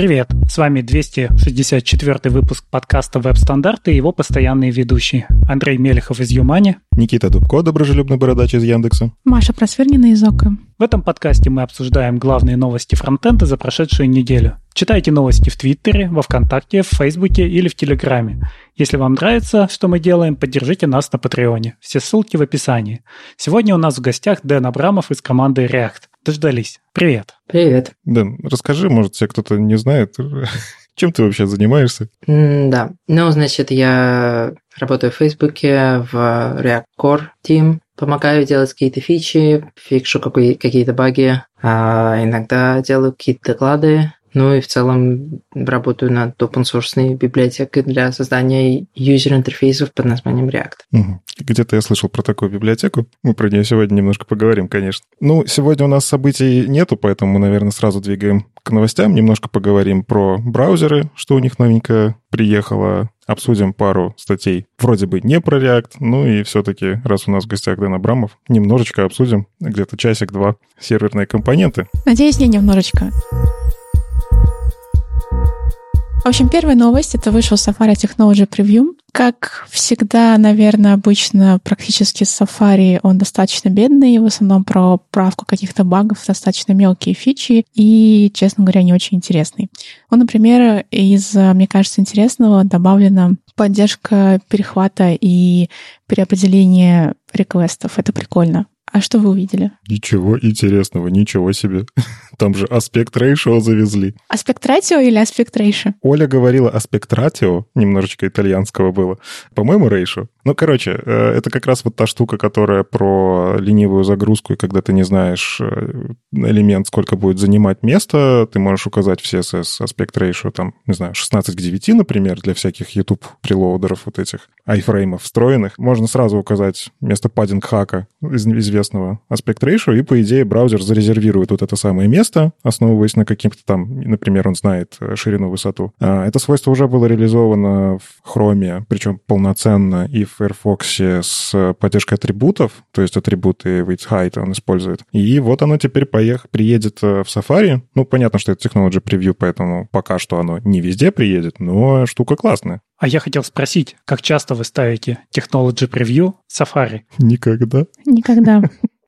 Привет! С вами 264 выпуск подкаста «Веб-стандарты» и его постоянные ведущие. Андрей Мелехов из Юмани. Никита Дубко, доброжелюбный бородач из Яндекса. Маша Просвернина из Ока. В этом подкасте мы обсуждаем главные новости фронтенда за прошедшую неделю. Читайте новости в Твиттере, во Вконтакте, в Фейсбуке или в Телеграме. Если вам нравится, что мы делаем, поддержите нас на Патреоне. Все ссылки в описании. Сегодня у нас в гостях Дэн Абрамов из команды React. Дождались. Привет. Привет. Дэн, расскажи, может, тебе кто-то не знает, чем ты вообще занимаешься? Да. Ну, значит, я работаю в Фейсбуке в React Core Team. Помогаю делать какие-то фичи, фикшу какие- какие-то баги. а иногда делаю какие-то доклады. Ну и в целом работаю над open source библиотекой для создания юзер-интерфейсов под названием React. Мгм. Где-то я слышал про такую библиотеку. Мы про нее сегодня немножко поговорим, конечно. Ну, сегодня у нас событий нету, поэтому мы, наверное, сразу двигаем к новостям. Немножко поговорим про браузеры, что у них новенькое приехало. Обсудим пару статей вроде бы не про React, ну и все-таки, раз у нас в гостях Дэн Абрамов, немножечко обсудим, где-то часик-два, серверные компоненты. Надеюсь, не немножечко. В общем, первая новость — это вышел Safari Technology Preview. Как всегда, наверное, обычно практически Safari, он достаточно бедный, в основном про правку каких-то багов, достаточно мелкие фичи и, честно говоря, не очень интересный. Ну, например, из, мне кажется, интересного добавлена поддержка перехвата и переопределения реквестов. Это прикольно. А что вы увидели? Ничего интересного, ничего себе. Там же аспект ratio завезли. Аспект ратио или аспект рейшо? Оля говорила аспект ратио, немножечко итальянского было. По-моему, рейшо. Ну, короче, э, это как раз вот та штука, которая про ленивую загрузку, и когда ты не знаешь э, элемент, сколько будет занимать место, ты можешь указать в CSS аспект ratio, там, не знаю, 16 к 9, например, для всяких YouTube прелоудеров вот этих айфреймов встроенных. Можно сразу указать вместо паддинг хака из известного аспект ratio, и, по идее, браузер зарезервирует вот это самое место, основываясь на каким-то там, например, он знает э, ширину, высоту. А, Это свойство уже было реализовано в Chrome, причем полноценно, и в Firefox с поддержкой атрибутов, то есть атрибуты width height он использует. И вот оно теперь поех... приедет э, в Safari. Ну, понятно, что это Technology Preview, поэтому пока что оно не везде приедет, но штука классная. А я хотел спросить, как часто вы ставите Technology Preview Safari? Никогда. Никогда.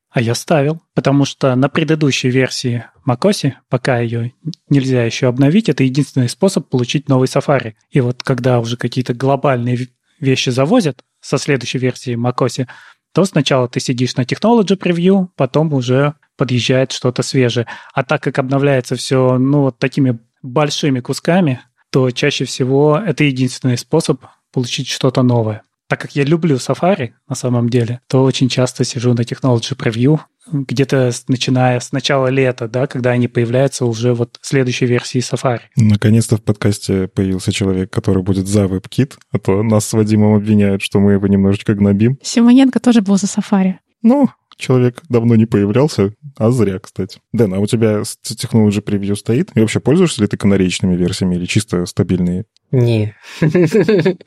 А я ставил, потому что на предыдущей версии macOS, пока ее нельзя еще обновить, это единственный способ получить новый Safari. И вот когда уже какие-то глобальные в- вещи завозят со следующей версии macOS, то сначала ты сидишь на Technology Preview, потом уже подъезжает что-то свежее. А так как обновляется все, ну, вот такими большими кусками, то чаще всего это единственный способ получить что-то новое. Так как я люблю Safari на самом деле, то очень часто сижу на Technology Preview, где-то начиная с начала лета, да, когда они появляются уже вот в следующей версии Safari. Наконец-то в подкасте появился человек, который будет за WebKit, а то нас с Вадимом обвиняют, что мы его немножечко гнобим. Симоненко тоже был за Safari. Ну, человек давно не появлялся, а зря, кстати. Дэн, а у тебя Technology Preview стоит? И вообще пользуешься ли ты канареечными версиями или чисто стабильные? Не.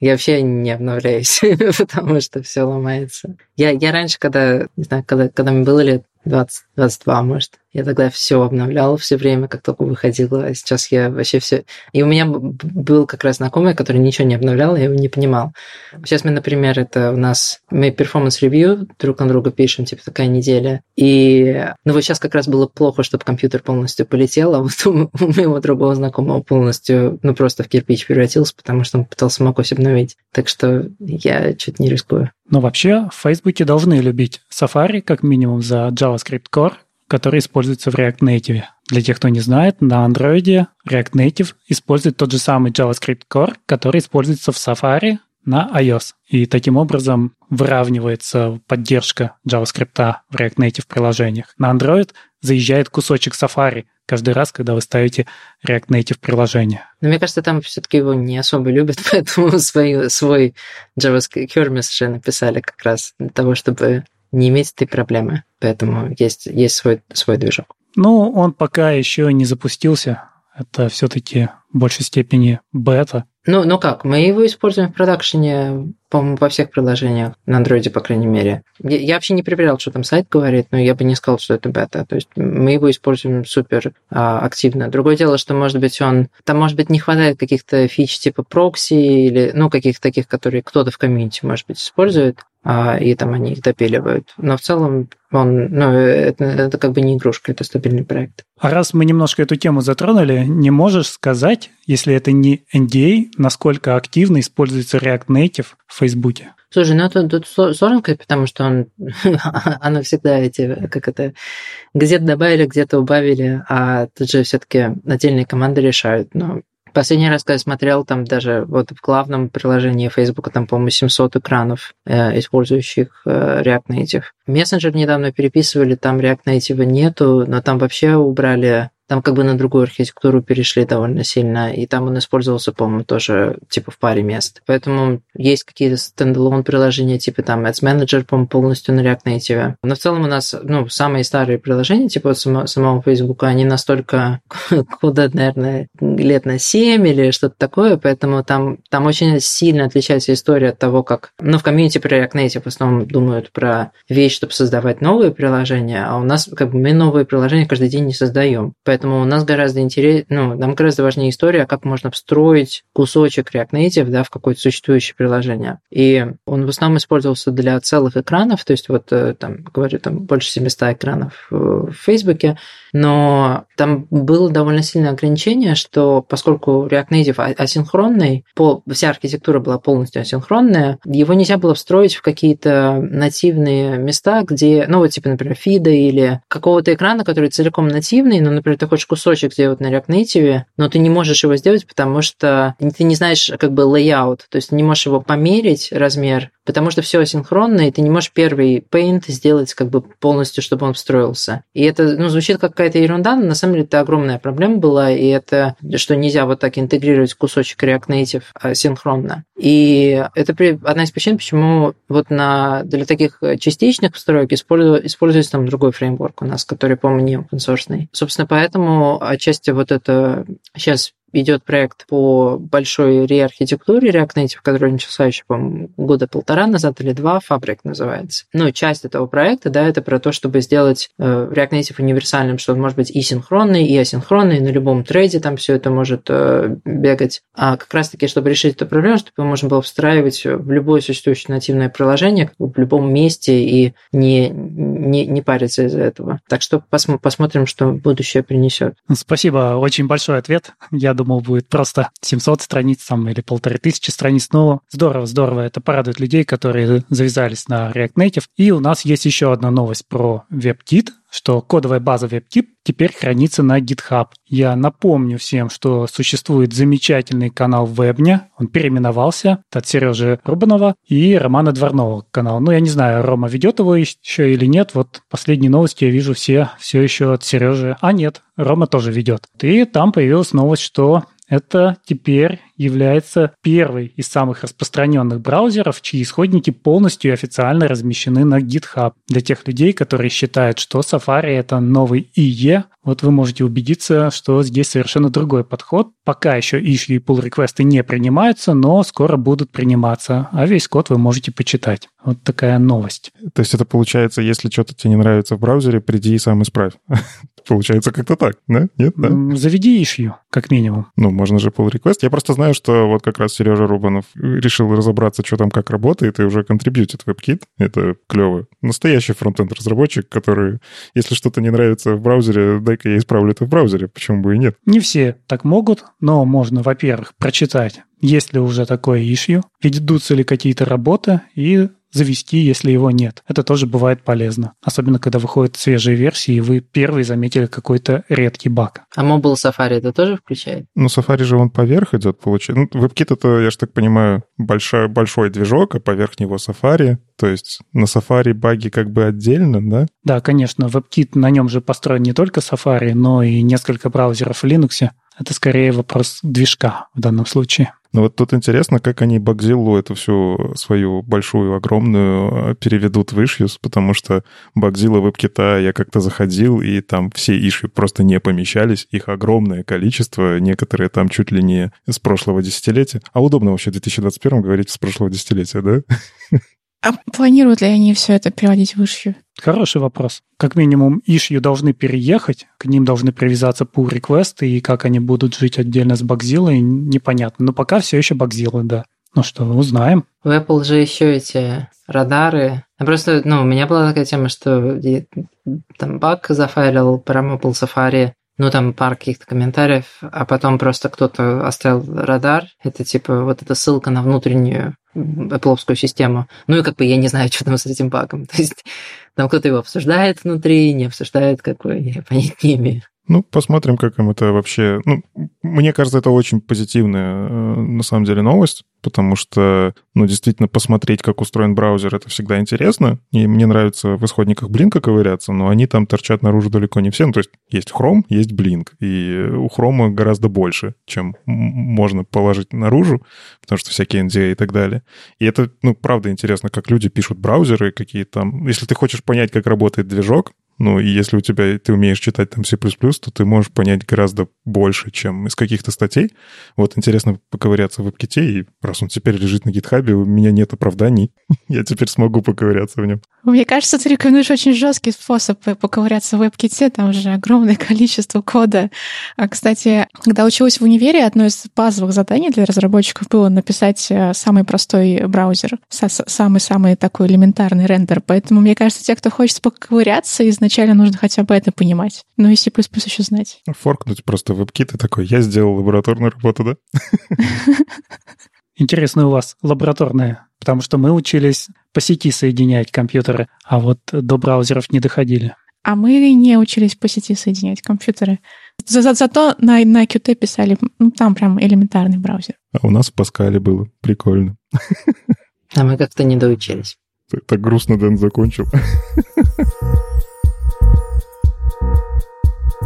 Я вообще не обновляюсь, потому что все ломается. Я, я раньше, когда, не знаю, когда, когда мне было лет 20, 22, может, я тогда все обновлял все время, как только выходило, а сейчас я вообще все... И у меня был как раз знакомый, который ничего не обновлял, я его не понимал. Сейчас мы, например, это у нас... Мы performance review друг на друга пишем, типа такая неделя. И... Ну вот сейчас как раз было плохо, чтобы компьютер полностью полетел, а вот у, моего другого знакомого полностью, ну просто в кирпич превратился, потому что он пытался macOS обновить. Так что я что-то не рискую. Но вообще в Фейсбуке должны любить Safari, как минимум за JavaScript Core, который используется в React Native. Для тех, кто не знает, на Android React Native использует тот же самый JavaScript Core, который используется в Safari на iOS. И таким образом выравнивается поддержка JavaScript в React Native приложениях. На Android заезжает кусочек Safari каждый раз, когда вы ставите React Native приложение. Но мне кажется, там все-таки его не особо любят, поэтому свою, свой JavaScript Hermes уже написали как раз для того, чтобы не иметь этой проблемы. Поэтому есть, есть свой, свой движок. Ну, он пока еще не запустился. Это все-таки в большей степени бета. Ну, ну как, мы его используем в продакшене по-моему, во всех приложениях, на андроиде, по крайней мере. Я, я вообще не проверял, что там сайт говорит, но я бы не сказал, что это бета. То есть мы его используем супер а, активно. Другое дело, что, может быть, он... Там, может быть, не хватает каких-то фич типа прокси или, ну, каких-то таких, которые кто-то в комьюнити, может быть, использует и там они их допиливают. Но в целом он, ну, это, это как бы не игрушка, это стабильный проект. А раз мы немножко эту тему затронули, не можешь сказать, если это не NDA, насколько активно используется React Native в Фейсбуке? Слушай, ну тут, тут сложно потому что он, она всегда эти, как это, где-то добавили, где-то убавили, а тут же все-таки отдельные команды решают. Но Последний раз, когда я смотрел, там даже вот в главном приложении Facebook, там, по-моему, 700 экранов, э, использующих э, React Native. Мессенджер недавно переписывали, там React Native нету, но там вообще убрали там как бы на другую архитектуру перешли довольно сильно, и там он использовался, по-моему, тоже типа в паре мест. Поэтому есть какие-то стендалон приложения, типа там Ads Manager, по-моему, полностью на React Native. Но в целом у нас, ну, самые старые приложения, типа само, самого Facebook, они настолько куда, наверное, лет на 7 или что-то такое, поэтому там, там очень сильно отличается история от того, как... Ну, в комьюнити про React Native в основном думают про вещь, чтобы создавать новые приложения, а у нас как бы мы новые приложения каждый день не создаем. Поэтому Поэтому у нас гораздо интереснее, ну, нам гораздо важнее история, как можно встроить кусочек React Native да, в какое-то существующее приложение. И он в основном использовался для целых экранов, то есть вот э, там, говорю, там больше 700 экранов в Фейсбуке, но там было довольно сильное ограничение, что поскольку React Native асинхронный, пол, вся архитектура была полностью асинхронная, его нельзя было встроить в какие-то нативные места, где, ну вот типа, например, фида или какого-то экрана, который целиком нативный, но, например, ты хочешь кусочек сделать на React Native, но ты не можешь его сделать, потому что ты не знаешь как бы layout, то есть не можешь его померить размер, потому что все асинхронно, и ты не можешь первый paint сделать как бы полностью, чтобы он встроился. И это, ну, звучит как какая-то ерунда, но на самом деле это огромная проблема была, и это, что нельзя вот так интегрировать кусочек React Native синхронно. И это одна из причин, почему вот на, для таких частичных построек используется там другой фреймворк у нас, который, по-моему, не open source. Собственно, поэтому отчасти вот это сейчас идет проект по большой реархитектуре React Native, который начался еще, по года полтора назад или два, Фабрик называется. Ну, часть этого проекта, да, это про то, чтобы сделать э, React Native универсальным, что он может быть и синхронный, и асинхронный, на любом трейде там все это может э, бегать. А как раз-таки, чтобы решить эту проблему, чтобы можно было встраивать в любое существующее нативное приложение, в любом месте и не, не, не париться из-за этого. Так что пос- посмотрим, что будущее принесет. Спасибо, очень большой ответ. Я думал, будет просто 700 страниц там, или полторы тысячи страниц. Но здорово, здорово. Это порадует людей, которые завязались на React Native. И у нас есть еще одна новость про WebKit, что кодовая база WebKit теперь хранится на GitHub. Я напомню всем, что существует замечательный канал Вебня. Он переименовался от Сережи Рубанова и Романа Дворного канал. Ну, я не знаю, Рома ведет его еще или нет. Вот последние новости я вижу все, все еще от Сережи. А нет, Рома тоже ведет. И там появилась новость, что это теперь является первой из самых распространенных браузеров, чьи исходники полностью и официально размещены на GitHub. Для тех людей, которые считают, что Safari это новый IE, вот вы можете убедиться, что здесь совершенно другой подход. Пока еще issue и pull реквесты не принимаются, но скоро будут приниматься, а весь код вы можете почитать. Вот такая новость. То есть это получается, если что-то тебе не нравится в браузере, приди и сам исправь. Получается как-то так, да? Нет, да? Заведи issue, как минимум. Ну, можно же pull request. Я просто знаю, что вот как раз Сережа Рубанов решил разобраться, что там как работает, и уже контрибьютит WebKit. Это клево. Настоящий фронтенд разработчик, который, если что-то не нравится в браузере, дай-ка я исправлю это в браузере. Почему бы и нет? Не все так могут, но можно, во-первых, прочитать, есть ли уже такое issue, ведутся ли какие-то работы, и завести, если его нет. Это тоже бывает полезно. Особенно, когда выходят свежие версии, и вы первые заметили какой-то редкий баг. А Mobile Safari это тоже включает? Ну, Safari же он поверх идет, получается. Ну, WebKit это, я же так понимаю, большой, большой движок, а поверх него Safari. То есть на Safari баги как бы отдельно, да? Да, конечно. WebKit на нем же построен не только Safari, но и несколько браузеров в Linux. Это скорее вопрос движка в данном случае. Но вот тут интересно, как они Багзиллу эту всю свою большую, огромную переведут в Issues, потому что Багзилла веб-кита я как-то заходил, и там все иши просто не помещались, их огромное количество, некоторые там чуть ли не с прошлого десятилетия. А удобно вообще в 2021 говорить с прошлого десятилетия, да? А планируют ли они все это переводить в ишью? Хороший вопрос. Как минимум, ишью должны переехать, к ним должны привязаться pull реквесты и как они будут жить отдельно с Багзилой, непонятно. Но пока все еще Багзилы, да. Ну что, узнаем. У Apple же еще эти радары. Просто, ну, у меня была такая тема, что там баг зафайлил прямо Apple Safari, ну, там пара каких-то комментариев, а потом просто кто-то оставил радар. Это типа вот эта ссылка на внутреннюю Apple систему. Ну и как бы я не знаю, что там с этим багом. То есть там кто-то его обсуждает внутри, не обсуждает, как бы я понять не имею. Ну, посмотрим, как им это вообще... Ну, мне кажется, это очень позитивная, э, на самом деле, новость, потому что, ну, действительно, посмотреть, как устроен браузер, это всегда интересно. И мне нравится в исходниках Блинка ковыряться, но они там торчат наружу далеко не все. Ну, то есть есть Chrome, есть Blink, и у Chrome гораздо больше, чем можно положить наружу, потому что всякие NDA и так далее. И это, ну, правда интересно, как люди пишут браузеры, какие там... Если ты хочешь понять, как работает движок, ну, и если у тебя ты умеешь читать там C++, то ты можешь понять гораздо больше, чем из каких-то статей. Вот интересно поковыряться в WebKit, и раз он теперь лежит на гитхабе, у меня нет оправданий. Я теперь смогу поковыряться в нем. Мне кажется, ты рекомендуешь очень жесткий способ поковыряться в WebKit, там же огромное количество кода. А, кстати, когда училась в универе, одно из базовых заданий для разработчиков было написать э, самый простой браузер, самый-самый такой элементарный рендер. Поэтому, мне кажется, те, кто хочет поковыряться, изначально вначале нужно хотя бы это понимать. Ну и C++ еще знать. Форкнуть просто веб-кит и такой, я сделал лабораторную работу, да? Интересно у вас лабораторная, потому что мы учились по сети соединять компьютеры, а вот до браузеров не доходили. А мы не учились по сети соединять компьютеры. За, за, зато на, на Qt писали, ну, там прям элементарный браузер. А у нас в Паскале было. Прикольно. А мы как-то не доучились. Так грустно Дэн закончил.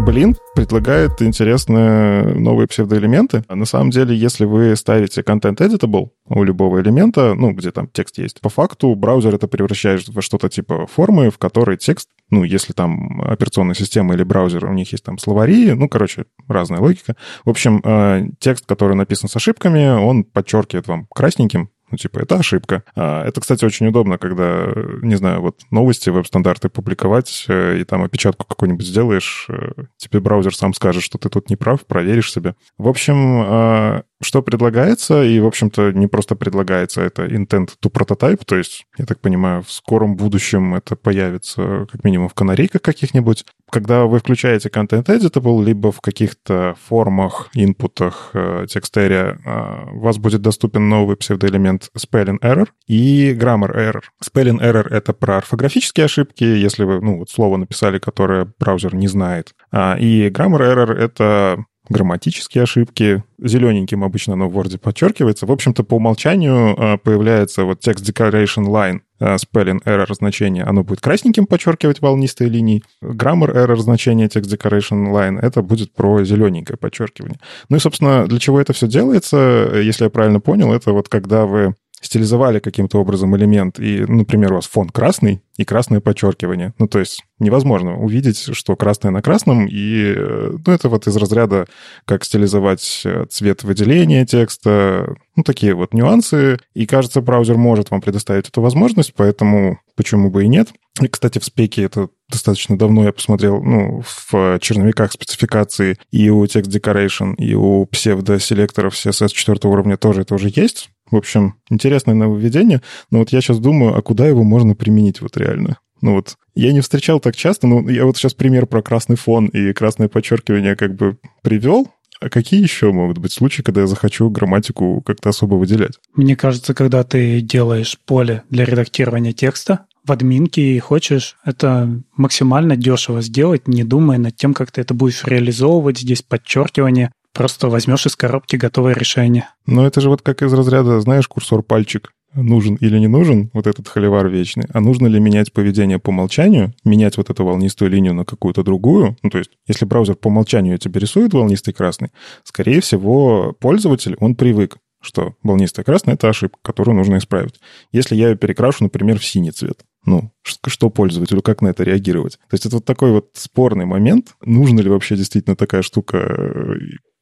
Блин предлагает интересные новые псевдоэлементы. На самом деле, если вы ставите content editable у любого элемента, ну, где там текст есть, по факту браузер это превращает во что-то типа формы, в которой текст, ну, если там операционная система или браузер, у них есть там словари, ну, короче, разная логика. В общем, э, текст, который написан с ошибками, он подчеркивает вам красненьким ну, типа, это ошибка. А, это, кстати, очень удобно, когда, не знаю, вот новости, веб-стандарты публиковать, э, и там опечатку какую-нибудь сделаешь, э, тебе браузер сам скажет, что ты тут не прав, проверишь себе. В общем, а, что предлагается, и, в общем-то, не просто предлагается, это intent to prototype, то есть, я так понимаю, в скором будущем это появится как минимум в канарейках каких-нибудь. Когда вы включаете Content Editable, либо в каких-то формах, инпутах э, текстария, э, у вас будет доступен новый псевдоэлемент spelling error и grammar error. Spelling error — это про орфографические ошибки, если вы, ну, вот слово написали, которое браузер не знает. А, и grammar error — это грамматические ошибки. Зелененьким обычно оно в Word подчеркивается. В общем-то, по умолчанию а, появляется вот text declaration line а, spelling error значение, оно будет красненьким подчеркивать волнистые линии. Grammar error значение text declaration line, это будет про зелененькое подчеркивание. Ну и, собственно, для чего это все делается, если я правильно понял, это вот когда вы стилизовали каким-то образом элемент, и, например, у вас фон красный и красное подчеркивание. Ну, то есть невозможно увидеть, что красное на красном, и э, ну, это вот из разряда, как стилизовать э, цвет выделения текста, ну, такие вот нюансы. И, кажется, браузер может вам предоставить эту возможность, поэтому почему бы и нет. И, кстати, в спеке это достаточно давно я посмотрел, ну, в черновиках спецификации и у Text Decoration, и у псевдоселекторов CSS 4 уровня тоже это уже есть. В общем, интересное нововведение. Но вот я сейчас думаю, а куда его можно применить вот реально? Ну вот, я не встречал так часто, но я вот сейчас пример про красный фон и красное подчеркивание как бы привел, а какие еще могут быть случаи, когда я захочу грамматику как-то особо выделять? Мне кажется, когда ты делаешь поле для редактирования текста в админке и хочешь это максимально дешево сделать, не думая над тем, как ты это будешь реализовывать, здесь подчеркивание, Просто возьмешь из коробки готовое решение. Но это же вот как из разряда, знаешь, курсор пальчик нужен или не нужен, вот этот холивар вечный, а нужно ли менять поведение по умолчанию, менять вот эту волнистую линию на какую-то другую. Ну, то есть, если браузер по умолчанию тебе рисует волнистый красный, скорее всего, пользователь, он привык что волнистая красная — это ошибка, которую нужно исправить. Если я ее перекрашу, например, в синий цвет, ну, что пользователю, как на это реагировать? То есть это вот такой вот спорный момент. Нужно ли вообще действительно такая штука, э,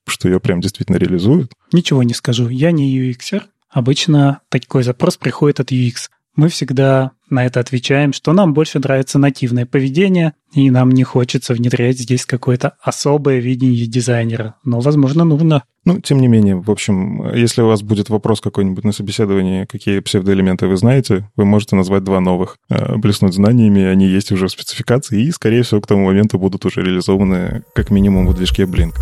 что ее прям действительно реализуют? Ничего не скажу. Я не UXer. Обычно такой запрос приходит от UX мы всегда на это отвечаем, что нам больше нравится нативное поведение, и нам не хочется внедрять здесь какое-то особое видение дизайнера. Но, возможно, нужно. Ну, тем не менее, в общем, если у вас будет вопрос какой-нибудь на собеседовании, какие псевдоэлементы вы знаете, вы можете назвать два новых, э, блеснуть знаниями, они есть уже в спецификации, и, скорее всего, к тому моменту будут уже реализованы как минимум в движке Blink.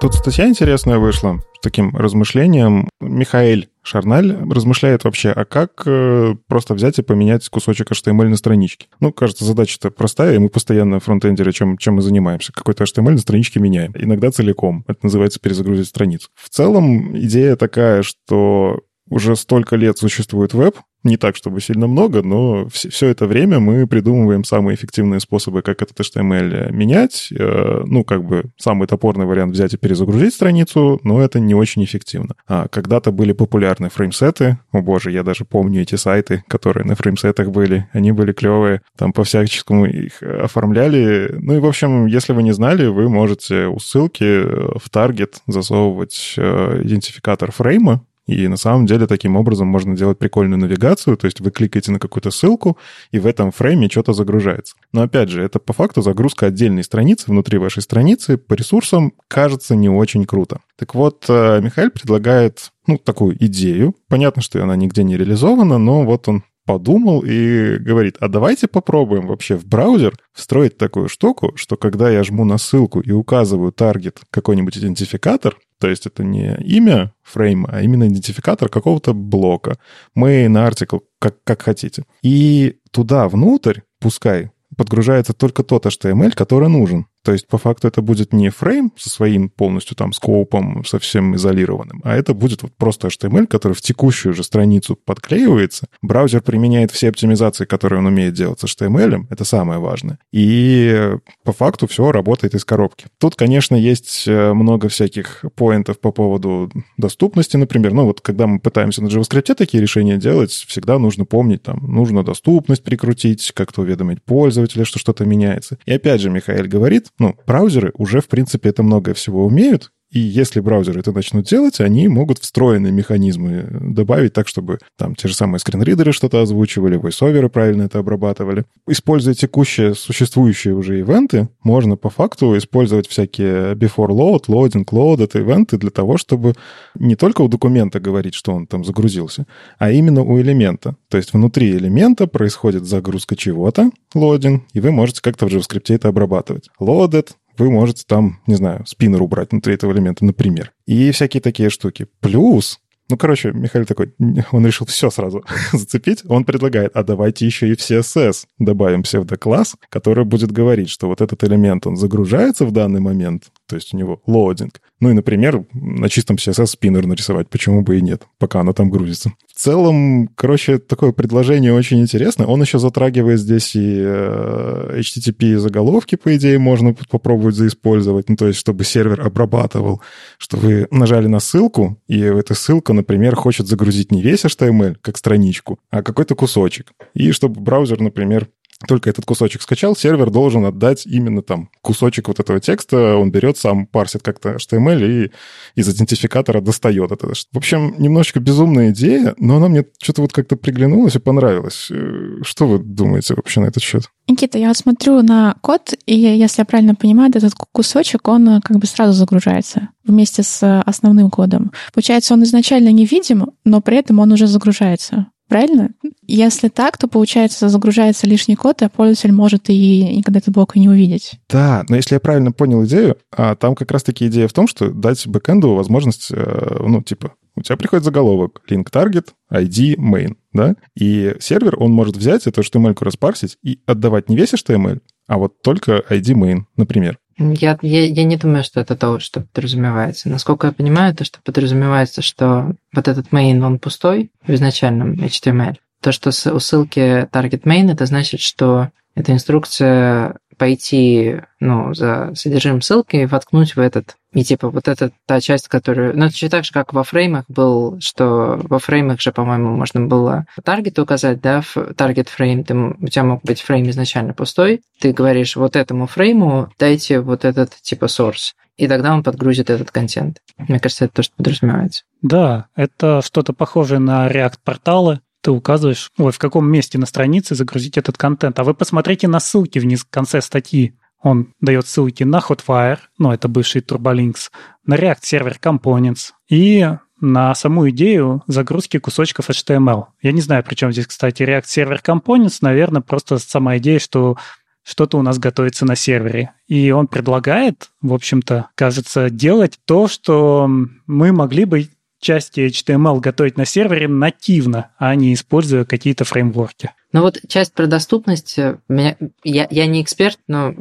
Тут статья интересная вышла с таким размышлением. Михаил Шарналь размышляет вообще, а как э, просто взять и поменять кусочек HTML на страничке? Ну, кажется, задача-то простая, и мы постоянно фронтендеры, чем, чем мы занимаемся. Какой-то HTML на страничке меняем. Иногда целиком. Это называется перезагрузить страницу. В целом, идея такая, что уже столько лет существует веб, не так, чтобы сильно много, но все, это время мы придумываем самые эффективные способы, как этот HTML менять. Э, ну, как бы самый топорный вариант взять и перезагрузить страницу, но это не очень эффективно. А когда-то были популярны фреймсеты. О боже, я даже помню эти сайты, которые на фреймсетах были. Они были клевые. Там по всяческому их оформляли. Ну и, в общем, если вы не знали, вы можете у ссылки в таргет засовывать э, идентификатор фрейма, и на самом деле таким образом можно делать прикольную навигацию, то есть вы кликаете на какую-то ссылку, и в этом фрейме что-то загружается. Но опять же, это по факту загрузка отдельной страницы внутри вашей страницы по ресурсам кажется не очень круто. Так вот, э, Михаил предлагает ну, такую идею. Понятно, что она нигде не реализована, но вот он подумал и говорит, а давайте попробуем вообще в браузер встроить такую штуку, что когда я жму на ссылку и указываю таргет какой-нибудь идентификатор, то есть это не имя фрейма, а именно идентификатор какого-то блока, main, article, как, как хотите. И туда внутрь, пускай, подгружается только тот HTML, который нужен. То есть, по факту, это будет не фрейм со своим полностью там скопом, совсем изолированным, а это будет вот просто HTML, который в текущую же страницу подклеивается. Браузер применяет все оптимизации, которые он умеет делать с HTML, это самое важное. И по факту все работает из коробки. Тут, конечно, есть э, много всяких поинтов по поводу доступности, например. Ну, вот когда мы пытаемся на JavaScript такие решения делать, всегда нужно помнить, там, нужно доступность прикрутить, как-то уведомить пользователя, что что-то меняется. И опять же, Михаил говорит, ну, браузеры уже, в принципе, это многое всего умеют, и если браузеры это начнут делать, они могут встроенные механизмы добавить так, чтобы там те же самые скринридеры что-то озвучивали, войсоверы правильно это обрабатывали. Используя текущие существующие уже ивенты, можно по факту использовать всякие before load, loading, load, это ивенты для того, чтобы не только у документа говорить, что он там загрузился, а именно у элемента. То есть внутри элемента происходит загрузка чего-то, loading, и вы можете как-то в JavaScript это обрабатывать. Loaded, вы можете там, не знаю, спиннер убрать внутри этого элемента, например. И всякие такие штуки. Плюс ну, короче, Михаил такой, он решил все сразу зацепить. Он предлагает, а давайте еще и в CSS добавим псевдокласс, который будет говорить, что вот этот элемент, он загружается в данный момент, то есть у него лоадинг. Ну и, например, на чистом CSS спиннер нарисовать, почему бы и нет, пока она там грузится. В целом, короче, такое предложение очень интересное. Он еще затрагивает здесь и э, HTTP заголовки, по идее, можно попробовать заиспользовать. Ну, то есть, чтобы сервер обрабатывал, что вы нажали на ссылку, и эта ссылка, например, хочет загрузить не весь HTML, как страничку, а какой-то кусочек. И чтобы браузер, например, только этот кусочек скачал, сервер должен отдать именно там кусочек вот этого текста, он берет, сам парсит как-то HTML и из идентификатора достает это. В общем, немножечко безумная идея, но она мне что-то вот как-то приглянулась и понравилась. Э, что вы думаете вообще на этот счет? Никита, я вот смотрю на код, и если я правильно понимаю, этот кусочек, он э, как бы сразу загружается вместе с основным кодом. Получается, он изначально невидим, но при этом он уже загружается. Правильно? Если так, то, получается, загружается лишний код, а пользователь может и никогда этот блок и не увидеть. Да, но если я правильно понял идею, а там как раз-таки идея в том, что дать бэкэнду возможность, э, ну, типа, у тебя приходит заголовок link target, ID, main, да? И сервер, он может взять эту HTML распарсить и отдавать не весь HTML, а вот только ID main, например. Я, я, я не думаю, что это то, что подразумевается. Насколько я понимаю, то, что подразумевается, что вот этот main, он пустой в изначальном HTML. То, что у ссылки target main, это значит, что эта инструкция пойти ну, за содержимым ссылки и воткнуть в этот. И типа вот это та часть, которую... Ну, это так же, как во фреймах был, что во фреймах же, по-моему, можно было таргет указать, да, таргет фрейм. Ты, у тебя мог быть фрейм изначально пустой. Ты говоришь вот этому фрейму дайте вот этот типа source и тогда он подгрузит этот контент. Мне кажется, это то, что подразумевается. Да, это что-то похожее на React-порталы. Ты указываешь, ой, в каком месте на странице загрузить этот контент. А вы посмотрите на ссылки вниз в конце статьи. Он дает ссылки на Hotwire, ну, это бывший Turbolinks, на React Server Components и на саму идею загрузки кусочков HTML. Я не знаю, при чем здесь, кстати, React Server Components. Наверное, просто сама идея, что что-то у нас готовится на сервере. И он предлагает, в общем-то, кажется, делать то, что мы могли бы части HTML готовить на сервере нативно, а не используя какие-то фреймворки. Ну вот часть про доступность, э, меня, я, я не эксперт, но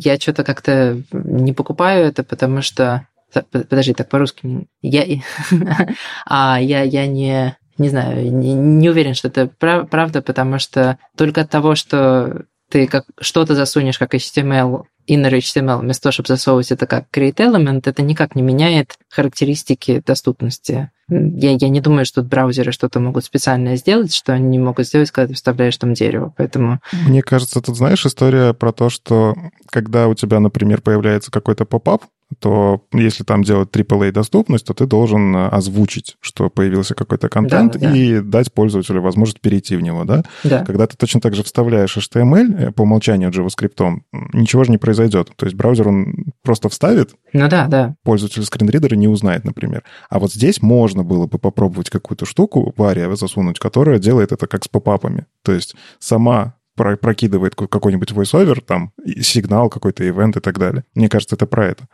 я что-то как-то не покупаю это, потому что... Подожди, так по-русски. Я, а, я, я не, не знаю, не, не уверен, что это правда, потому что только от того, что ты как что-то засунешь как HTML, inner HTML, вместо того, чтобы засовывать это как create element, это никак не меняет характеристики доступности. Я, я не думаю, что браузеры что-то могут специально сделать, что они не могут сделать, когда ты вставляешь там дерево. Поэтому... Мне кажется, тут знаешь история про то, что когда у тебя, например, появляется какой-то поп-ап, то если там делать AAA доступность, то ты должен э, озвучить, что появился какой-то контент, да, да. и дать пользователю возможность перейти в него, да? Да. Когда ты точно так же вставляешь HTML э, по умолчанию JavaScript, ничего же не произойдет. То есть браузер он просто вставит, ну да, да. Пользователь скринридера не узнает, например. А вот здесь можно было бы попробовать какую-то штуку в Aria засунуть, которая делает это как с попапами. То есть сама прокидывает какой-нибудь voiceover, там, сигнал какой-то, event и так далее. Мне кажется, это про это.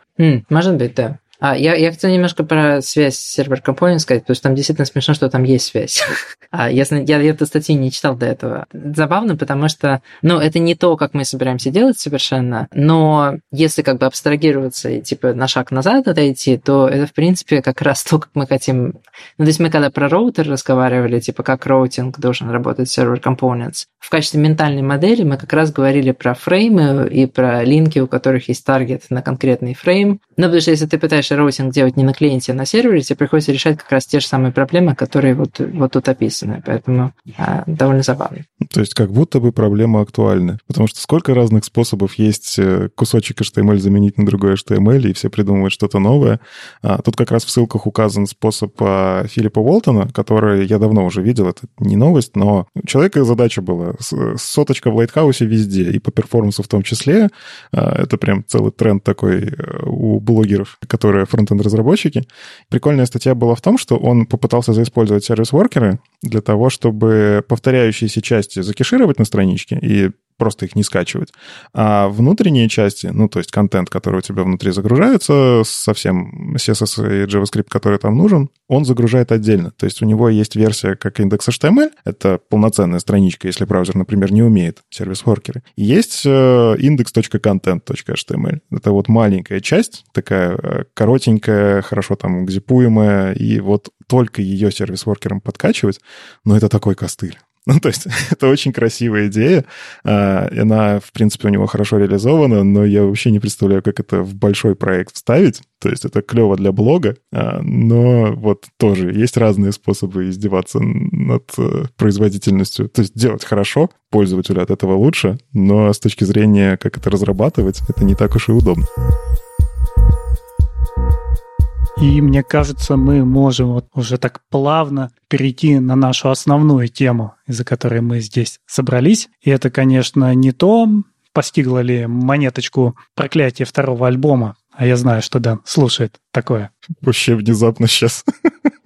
Может быть, да. А, я, я хотел немножко про связь сервер компонент сказать, потому что там действительно смешно, что там есть связь. а я, я эту статью не читал до этого. Забавно, потому что, ну, это не то, как мы собираемся делать совершенно, но если как бы абстрагироваться и типа на шаг назад отойти, то это, в принципе, как раз то, как мы хотим. Ну, то есть мы когда про роутер разговаривали, типа как routing должен работать server components, в качестве ментальной модели мы как раз говорили про фреймы и про линки, у которых есть target на конкретный фрейм. Ну, потому что если ты пытаешься routing делать не на клиенте, а на сервере, тебе приходится решать как раз те же самые проблемы, которые вот, вот тут описаны. Поэтому а, довольно забавно. То есть как будто бы проблема актуальна. Потому что сколько разных способов есть э, кусочек HTML заменить на другой HTML, и все придумывают что-то новое. А, тут как раз в ссылках указан способ а, Филиппа Уолтона, который я давно уже видел, это не новость, но у человека задача была соточка в Лайтхаусе везде, и по перформансу в том числе. А, это прям целый тренд такой э, у блогеров, которые фронтенд-разработчики. Прикольная статья была в том, что он попытался заиспользовать сервис-воркеры для того, чтобы повторяющиеся части закешировать на страничке и просто их не скачивать. А внутренние части, ну, то есть контент, который у тебя внутри загружается, совсем CSS и JavaScript, который там нужен, он загружает отдельно. То есть у него есть версия как индекс HTML, это полноценная страничка, если браузер, например, не умеет сервис-воркеры. Есть э, index.content.html. Это вот маленькая часть, такая э, коротенькая, хорошо там гзипуемая, и вот только ее сервис-воркером подкачивать, но это такой костыль. Ну, то есть это очень красивая идея. А, она, в принципе, у него хорошо реализована, но я вообще не представляю, как это в большой проект вставить. То есть это клево для блога, а, но вот тоже есть разные способы издеваться над э, производительностью. То есть делать хорошо, пользователю от этого лучше, но с точки зрения, как это разрабатывать, это не так уж и удобно. И мне кажется, мы можем вот уже так плавно перейти на нашу основную тему, из-за которой мы здесь собрались. И это, конечно, не то, постигло ли монеточку проклятие второго альбома, а я знаю, что Дэн слушает такое. Вообще внезапно сейчас.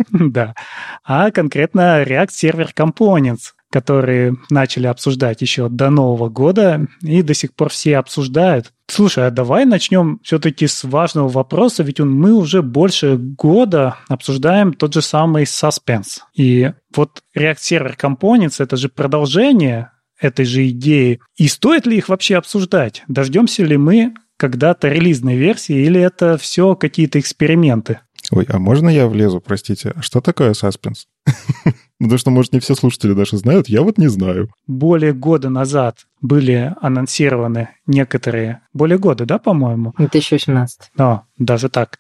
Да. А конкретно React Server Components, которые начали обсуждать еще до Нового года и до сих пор все обсуждают. Слушай, а давай начнем все-таки с важного вопроса, ведь он, мы уже больше года обсуждаем тот же самый Suspense. И вот React Server Components — это же продолжение этой же идеи. И стоит ли их вообще обсуждать? Дождемся ли мы когда-то релизной версии, или это все какие-то эксперименты? Ой, а можно я влезу, простите? А что такое саспенс? Потому что, может, не все слушатели даже знают, я вот не знаю. Более года назад были анонсированы некоторые... Более года, да, по-моему? 2018. Да, даже так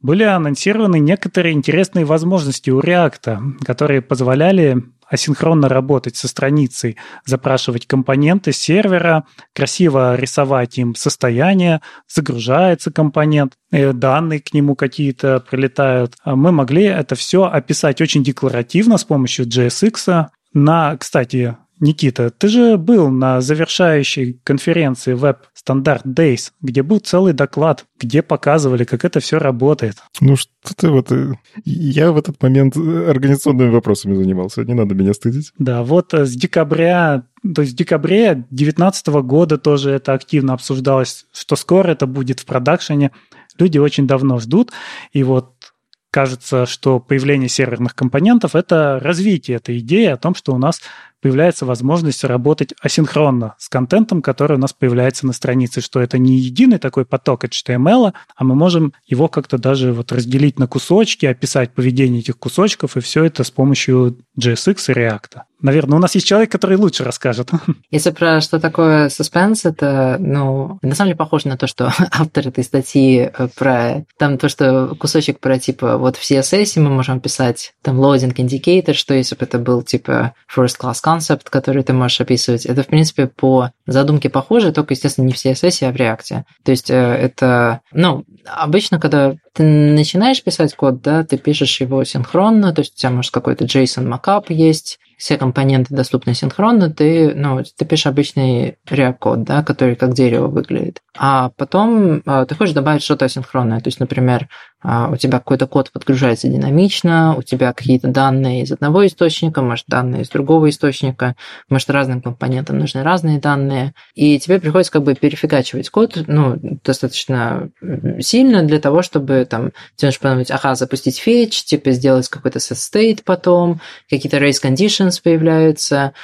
были анонсированы некоторые интересные возможности у React, которые позволяли асинхронно работать со страницей, запрашивать компоненты сервера, красиво рисовать им состояние, загружается компонент, э, данные к нему какие-то прилетают. А мы могли это все описать очень декларативно с помощью JSX. На, кстати, Никита, ты же был на завершающей конференции Web Standard Days, где был целый доклад, где показывали, как это все работает. Ну что ты вот... Э, я в этот момент организационными вопросами занимался, не надо меня стыдить. Да, вот э, с декабря то есть в декабре 2019 года тоже это активно обсуждалось, что скоро это будет в продакшене. Люди очень давно ждут. И вот кажется, что появление серверных компонентов – это развитие этой идеи о том, что у нас появляется возможность работать асинхронно с контентом, который у нас появляется на странице, что это не единый такой поток HTML, а мы можем его как-то даже вот разделить на кусочки, описать поведение этих кусочков, и все это с помощью JSX и React. Наверное, у нас есть человек, который лучше расскажет. Если про что такое suspense, это, ну, на самом деле похоже на то, что автор этой статьи э, про, там то, что кусочек про, типа, вот в CSS мы можем писать там loading indicator, что если бы это был, типа, first class concept, который ты можешь описывать, это, в принципе, по задумке похоже, только, естественно, не в CSS, а в React. То есть э, это, ну, обычно, когда ты начинаешь писать код, да, ты пишешь его синхронно, то есть у тебя, может, какой-то JSON markup есть, все компоненты доступны синхронно, ты, ну, ты пишешь обычный React-код, да, который как дерево выглядит. А потом а, ты хочешь добавить что-то асинхронное. То есть, например, у тебя какой-то код подгружается динамично, у тебя какие-то данные из одного источника, может, данные из другого источника, может, разным компонентам нужны разные данные. И тебе приходится как бы перефигачивать код, ну, достаточно сильно для того, чтобы там, тебе нужно подумать, ага, запустить fetch, типа сделать какой-то set state потом, какие-то race conditions, появляются,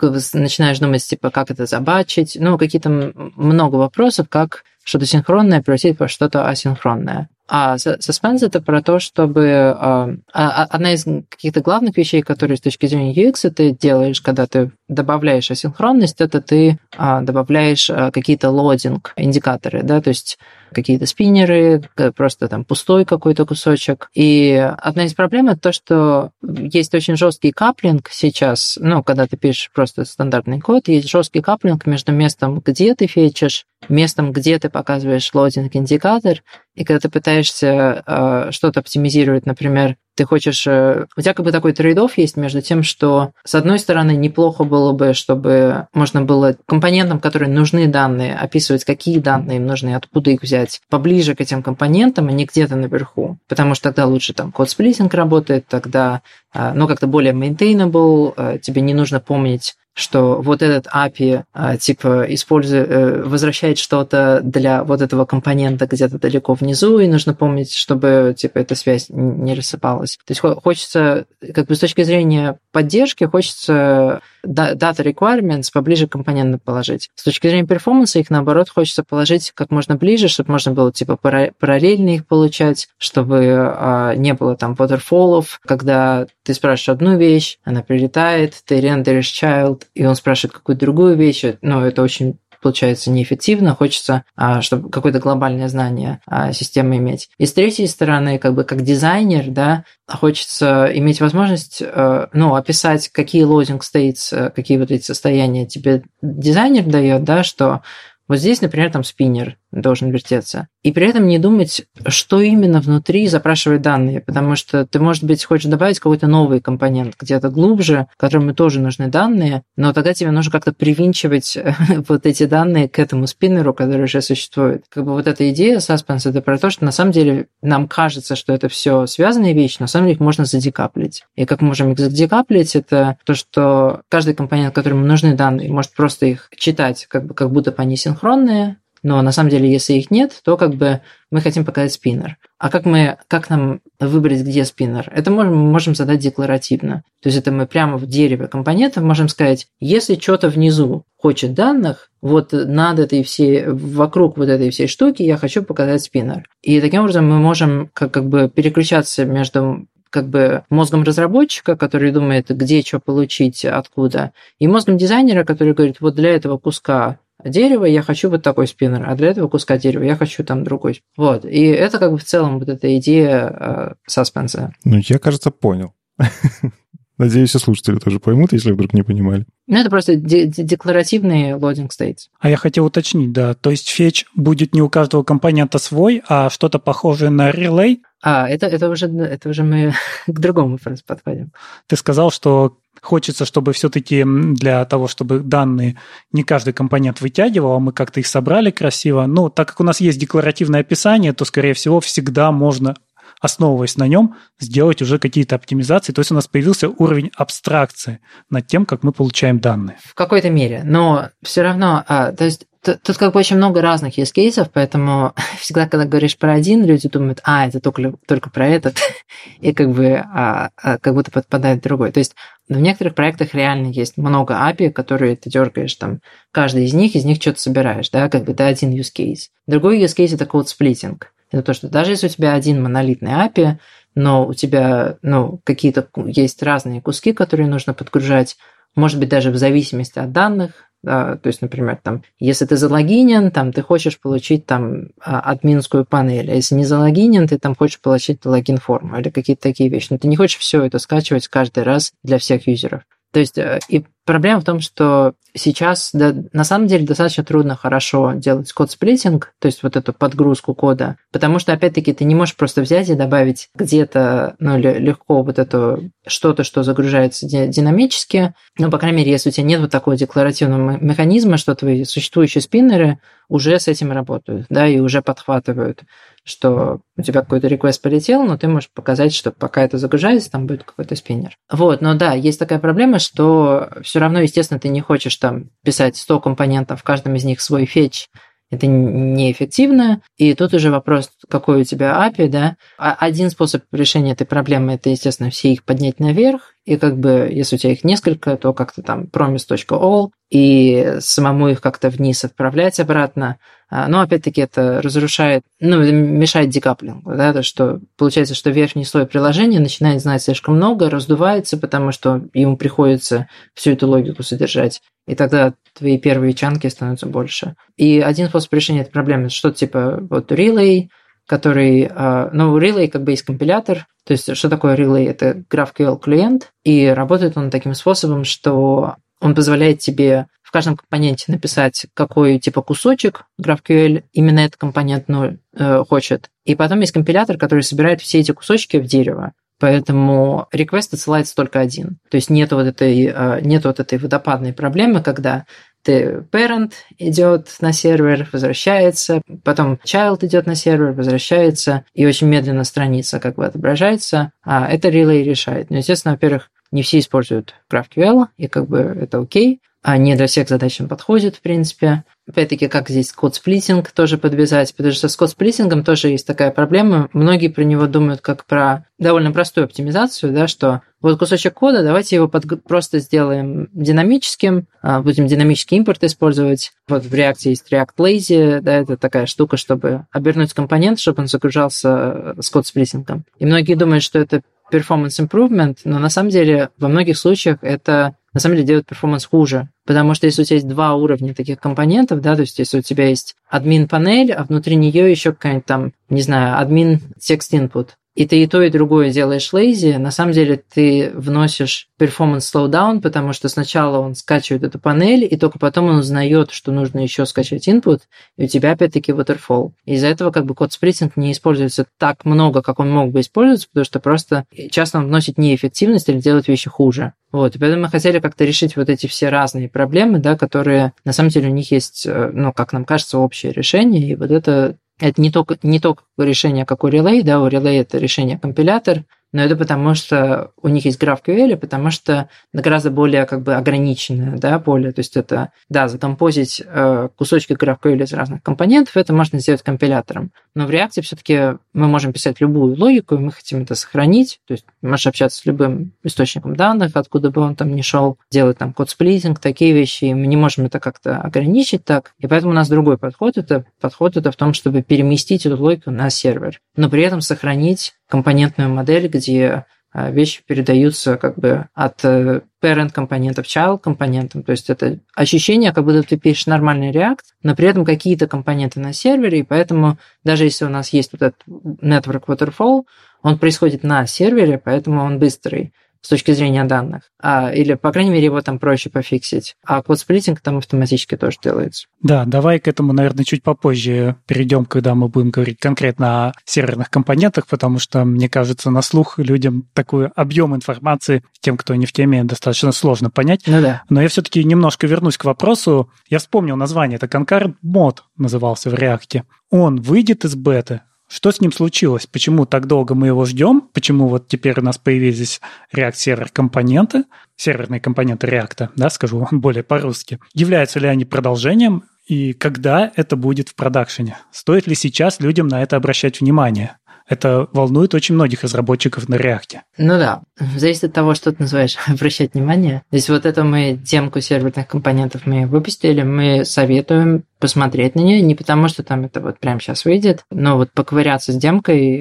начинаешь думать, типа, как это забачить, ну, какие-то много вопросов, как что-то синхронное превратить во что-то асинхронное. А suspense это про то, чтобы... А, а, одна из каких-то главных вещей, которые с точки зрения UX ты делаешь, когда ты добавляешь асинхронность, это ты а, добавляешь какие-то loading-индикаторы, да, то есть какие-то спиннеры, просто там пустой какой-то кусочек. И одна из проблем это то, что есть очень жесткий coupling сейчас, ну, когда ты пишешь просто стандартный код, есть жесткий coupling между местом, где ты фетчишь, местом, где ты показываешь loading-индикатор, и когда ты пытаешься э, что-то оптимизировать, например, ты хочешь... Э, у тебя как бы такой trade есть между тем, что, с одной стороны, неплохо было бы, чтобы можно было компонентам, которые нужны данные, описывать, какие данные им нужны, откуда их взять, поближе к этим компонентам, а не где-то наверху. Потому что тогда лучше там code splitting работает, тогда, э, ну, как-то более maintainable, э, тебе не нужно помнить что вот этот API а, типа использует, э, возвращает что-то для вот этого компонента где-то далеко внизу, и нужно помнить, чтобы типа эта связь не рассыпалась. То есть хочется, как бы с точки зрения поддержки, хочется data requirements поближе к компонентам положить. С точки зрения перформанса их, наоборот, хочется положить как можно ближе, чтобы можно было типа параллельно их получать, чтобы а, не было там waterfall'ов, когда ты спрашиваешь одну вещь, она прилетает, ты рендеришь child, и он спрашивает какую-то другую вещь, но это очень получается неэффективно, хочется, а, чтобы какое-то глобальное знание а, системы иметь. И с третьей стороны, как бы как дизайнер, да, хочется иметь возможность, э, ну, описать, какие лозинг states, какие вот эти состояния тебе дизайнер дает, да, что вот здесь, например, там спиннер должен вертеться. И при этом не думать, что именно внутри запрашивает данные, потому что ты, может быть, хочешь добавить какой-то новый компонент где-то глубже, которому тоже нужны данные, но тогда тебе нужно как-то привинчивать вот эти данные к этому спиннеру, который уже существует. Как бы вот эта идея Suspense это про то, что на самом деле нам кажется, что это все связанные вещи, на самом деле их можно задекаплить. И как мы можем их задекаплить, это то, что каждый компонент, которому нужны данные, может просто их читать, как, бы, как будто бы они синхронные, но на самом деле, если их нет, то как бы мы хотим показать спиннер. А как мы, как нам выбрать, где спиннер? Это можем, мы можем задать декларативно. То есть это мы прямо в дереве компонентов можем сказать, если что-то внизу хочет данных, вот над этой всей, вокруг вот этой всей штуки я хочу показать спиннер. И таким образом мы можем как, как бы переключаться между как бы мозгом разработчика, который думает, где что получить, откуда, и мозгом дизайнера, который говорит, вот для этого куска дерева я хочу вот такой спиннер, а для этого куска дерева я хочу там другой. Вот. И это как бы в целом вот эта идея э, саспенса. Ну, я, кажется, понял. Надеюсь, и слушатели тоже поймут, если вдруг не понимали. Ну, это просто де- декларативный лодинг states. А я хотел уточнить, да, то есть фетч будет не у каждого компонента свой, а что-то похожее на релей? А, это, это, уже, это уже мы к другому вопросу подходим. Ты сказал, что хочется, чтобы все-таки для того, чтобы данные не каждый компонент вытягивал, а мы как-то их собрали красиво. Ну, так как у нас есть декларативное описание, то, скорее всего, всегда можно основываясь на нем, сделать уже какие-то оптимизации. То есть у нас появился уровень абстракции над тем, как мы получаем данные. В какой-то мере. Но все равно, а, то есть Тут как бы очень много разных use кейсов, поэтому всегда, когда говоришь про один, люди думают, а, это только, только про этот, и как бы а, а, как будто подпадает другой. То есть в некоторых проектах реально есть много API, которые ты дергаешь там, каждый из них, из них что-то собираешь, да, как бы это один use case. Другой use case это code splitting это то, что даже если у тебя один монолитный API, но у тебя ну, какие-то есть разные куски, которые нужно подгружать, может быть, даже в зависимости от данных, да, то есть, например, там, если ты залогинен, там, ты хочешь получить там а, админскую панель, а если не залогинен, ты там хочешь получить логин-форму или какие-то такие вещи. Но ты не хочешь все это скачивать каждый раз для всех юзеров. То есть, э, и проблема в том, что сейчас да, на самом деле достаточно трудно хорошо делать код-сплитинг, то есть вот эту подгрузку кода, потому что, опять-таки, ты не можешь просто взять и добавить где-то, ну, легко вот это что-то, что загружается динамически, ну, по крайней мере, если у тебя нет вот такого декларативного механизма, что твои существующие спиннеры уже с этим работают, да, и уже подхватывают что у тебя какой-то реквест полетел, но ты можешь показать, что пока это загружается, там будет какой-то спиннер. Вот, но да, есть такая проблема, что равно, естественно, ты не хочешь там писать 100 компонентов, в каждом из них свой фетч, это неэффективно. И тут уже вопрос, какой у тебя API, да. А один способ решения этой проблемы – это, естественно, все их поднять наверх, и как бы, если у тебя их несколько, то как-то там promise.all, и самому их как-то вниз отправлять обратно. А, но опять-таки это разрушает, ну, мешает декаплингу, да, то, что получается, что верхний слой приложения начинает знать слишком много, раздувается, потому что ему приходится всю эту логику содержать, и тогда твои первые чанки становятся больше. И один способ решения этой проблемы – что-то типа вот relay, который, а, ну, Relay как бы есть компилятор, то есть что такое Relay? Это GraphQL клиент, и работает он таким способом, что он позволяет тебе в каждом компоненте написать, какой типа кусочек GraphQL именно этот компонент ну, э, хочет. И потом есть компилятор, который собирает все эти кусочки в дерево. Поэтому request отсылается только один. То есть нет вот этой, а, нет вот этой водопадной проблемы, когда ты parent идет на сервер, возвращается, потом child идет на сервер, возвращается, и очень медленно страница как бы отображается, а это Relay решает. Ну, естественно, во-первых, не все используют GraphQL, и как бы это окей, а не для всех задач он подходит, в принципе. Опять-таки, как здесь код-сплитинг тоже подвязать, потому что с код-сплитингом тоже есть такая проблема. Многие про него думают как про довольно простую оптимизацию, да, что вот кусочек кода, давайте его под... просто сделаем динамическим, а, будем динамический импорт использовать. Вот в React есть React Lazy, да, это такая штука, чтобы обернуть компонент, чтобы он загружался с code splitting ом. И многие думают, что это performance improvement, но на самом деле во многих случаях это на самом деле делает performance хуже. Потому что если у тебя есть два уровня таких компонентов, да, то есть если у тебя есть админ панель, а внутри нее еще какая-нибудь там, не знаю, админ текст input, и ты и то, и другое делаешь lazy, на самом деле ты вносишь performance slowdown, потому что сначала он скачивает эту панель, и только потом он узнает, что нужно еще скачать input, и у тебя опять-таки waterfall. Из-за этого как бы код сплитинг не используется так много, как он мог бы использоваться, потому что просто часто он вносит неэффективность или делает вещи хуже. Вот, и поэтому мы хотели как-то решить вот эти все разные проблемы, да, которые на самом деле у них есть, э, ну, как нам кажется, общее решение, и вот это это не только, не только решение, как у Relay, да, у Relay это решение компилятор, но это потому, что у них есть GraphQL, потому что гораздо более как бы ограниченное да, поле. То есть это, да, закомпозить э, кусочки GraphQL из разных компонентов, это можно сделать компилятором. Но в React все-таки мы можем писать любую логику, и мы хотим это сохранить. То есть можешь общаться с любым источником данных, откуда бы он там ни шел, делать там код-сплитинг, такие вещи, и мы не можем это как-то ограничить так. И поэтому у нас другой подход. Это подход это в том, чтобы переместить эту логику на сервер, но при этом сохранить компонентную модель, где а, вещи передаются как бы от э, parent компонентов child компонентам. То есть это ощущение, как будто ты пишешь нормальный React, но при этом какие-то компоненты на сервере, и поэтому даже если у нас есть вот этот network waterfall, он происходит на сервере, поэтому он быстрый с точки зрения данных. А, или, по крайней мере, его там проще пофиксить. А код-сплитинг там автоматически тоже делается. Да, давай к этому, наверное, чуть попозже перейдем, когда мы будем говорить конкретно о серверных компонентах, потому что, мне кажется, на слух людям такой объем информации, тем, кто не в теме, достаточно сложно понять. Ну да. Но я все-таки немножко вернусь к вопросу. Я вспомнил название. Это Concurrent Mod назывался в React. Он выйдет из беты, что с ним случилось? Почему так долго мы его ждем? Почему вот теперь у нас появились React сервер компоненты, серверные компоненты React, да, скажу более по-русски. Являются ли они продолжением и когда это будет в продакшене? Стоит ли сейчас людям на это обращать внимание? Это волнует очень многих разработчиков на React. Ну да, зависит от того, что ты называешь обращать внимание. Здесь вот эту мы темку серверных компонентов мы выпустили, мы советуем посмотреть на нее, не потому что там это вот прямо сейчас выйдет, но вот поковыряться с демкой,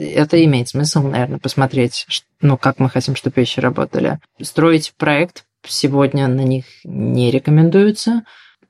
это имеет смысл, наверное, посмотреть, ну, как мы хотим, чтобы вещи работали. Строить проект сегодня на них не рекомендуется.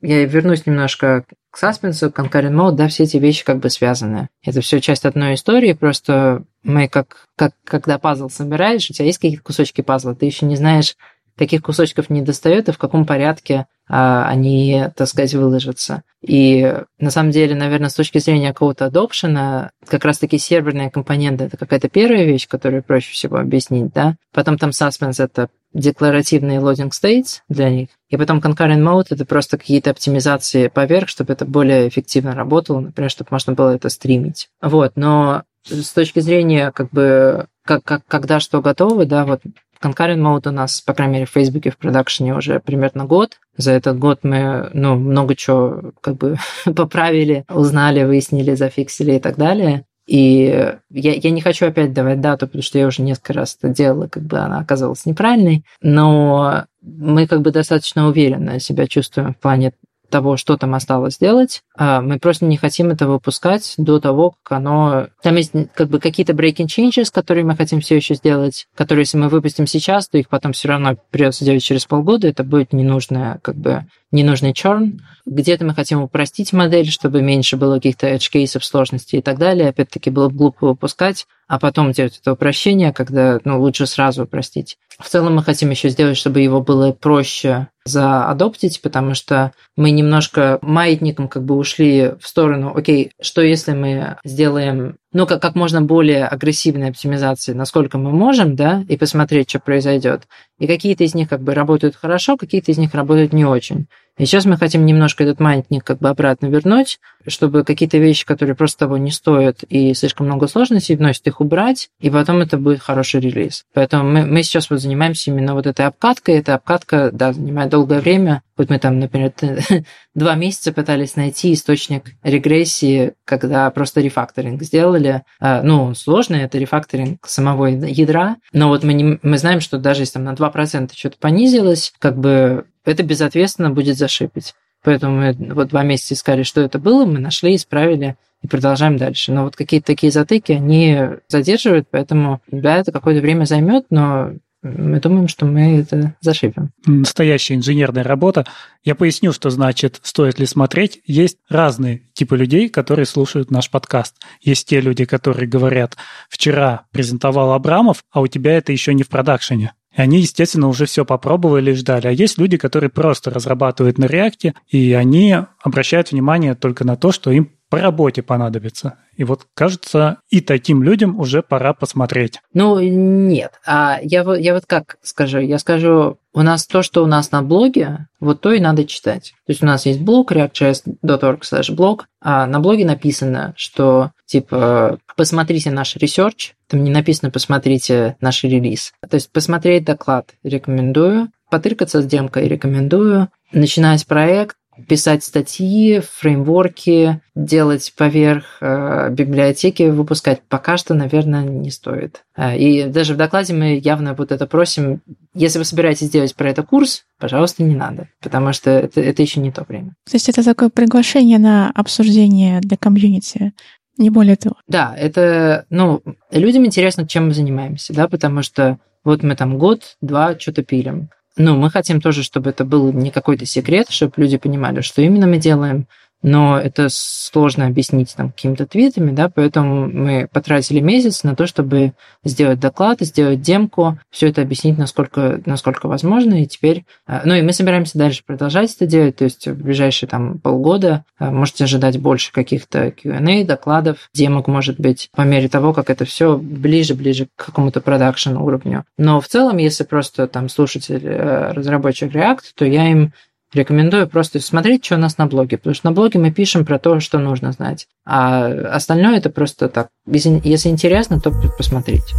Я вернусь немножко к саспенсу, concurrent mode, да, все эти вещи как бы связаны. Это все часть одной истории, просто мы как, как когда пазл собираешь, у тебя есть какие-то кусочки пазла, ты еще не знаешь, каких кусочков не достает и в каком порядке а, они, так сказать, выложатся. И на самом деле, наверное, с точки зрения какого-то адопшена, как раз-таки серверные компоненты – это какая-то первая вещь, которую проще всего объяснить, да. Потом там suspense – это декларативные loading states для них. И потом concurrent mode – это просто какие-то оптимизации поверх, чтобы это более эффективно работало, например, чтобы можно было это стримить. Вот, но с точки зрения как бы как, как, когда что готово, да, вот Concurrent Mode у нас, по крайней мере, в Фейсбуке в продакшене уже примерно год. За этот год мы ну, много чего как бы поправили, узнали, выяснили, зафиксили и так далее. И я, я не хочу опять давать дату, потому что я уже несколько раз это делала, как бы она оказалась неправильной, но мы как бы достаточно уверенно себя чувствуем в плане того, что там осталось сделать. А, мы просто не хотим это выпускать до того, как оно... Там есть как бы какие-то breaking changes, которые мы хотим все еще сделать, которые, если мы выпустим сейчас, то их потом все равно придется делать через полгода. Это будет ненужная, как бы, ненужный черн. Где-то мы хотим упростить модель, чтобы меньше было каких-то edge кейсов, сложностей и так далее. Опять-таки, было бы глупо выпускать, а потом делать это упрощение, когда ну, лучше сразу упростить. В целом мы хотим еще сделать, чтобы его было проще заадоптить, потому что мы немножко маятником как бы ушли в сторону, окей, что если мы сделаем, ну, как, как можно более агрессивной оптимизации, насколько мы можем, да, и посмотреть, что произойдет. И какие-то из них как бы работают хорошо, какие-то из них работают не очень. И сейчас мы хотим немножко этот маятник как бы обратно вернуть, чтобы какие-то вещи, которые просто того не стоят и слишком много сложностей вносят, их убрать, и потом это будет хороший релиз. Поэтому мы, мы сейчас вот занимаемся именно вот этой обкаткой. Эта обкатка, да, занимает долгое время. Вот мы там, например, два месяца пытались найти источник регрессии, когда просто рефакторинг сделали. А, ну, сложный, это рефакторинг самого ядра, но вот мы, не, мы знаем, что даже если там на 2% что-то понизилось, как бы это безответственно будет зашипить. Поэтому мы вот два месяца искали, что это было, мы нашли, исправили и продолжаем дальше. Но вот какие-то такие затыки, они задерживают, поэтому, да, это какое-то время займет, но мы думаем, что мы это зашибем. Настоящая инженерная работа. Я поясню, что значит, стоит ли смотреть. Есть разные типы людей, которые слушают наш подкаст. Есть те люди, которые говорят, вчера презентовал Абрамов, а у тебя это еще не в продакшене. И они, естественно, уже все попробовали и ждали. А есть люди, которые просто разрабатывают на React, и они обращают внимание только на то, что им по работе понадобится. И вот, кажется, и таким людям уже пора посмотреть. Ну, нет. А я, я вот как скажу? Я скажу, у нас то, что у нас на блоге, вот то и надо читать. То есть у нас есть блог reactjs.org slash blog, а на блоге написано, что типа посмотрите наш research, там не написано посмотрите наш релиз. То есть посмотреть доклад рекомендую, потыркаться с демкой рекомендую, начинать проект, писать статьи, фреймворки, делать поверх э, библиотеки, выпускать пока что, наверное, не стоит. Э, и даже в докладе мы явно вот это просим. Если вы собираетесь делать про это курс, пожалуйста, не надо, потому что это, это еще не то время. То есть это такое приглашение на обсуждение для комьюнити, не более того. Да, это, ну, людям интересно, чем мы занимаемся, да, потому что вот мы там год-два что-то пилим. Ну, мы хотим тоже, чтобы это был не какой-то секрет, чтобы люди понимали, что именно мы делаем, но это сложно объяснить там какими-то твитами, да, поэтому мы потратили месяц на то, чтобы сделать доклад, сделать демку, все это объяснить, насколько, насколько возможно, и теперь, э, ну и мы собираемся дальше продолжать это делать, то есть в ближайшие там полгода э, можете ожидать больше каких-то Q&A, докладов, демок, может быть, по мере того, как это все ближе-ближе к какому-то продакшн уровню. Но в целом, если просто там слушатель, э, разработчик React, то я им Рекомендую просто смотреть, что у нас на блоге, потому что на блоге мы пишем про то, что нужно знать. А остальное это просто так. Если, интересно, то посмотрите.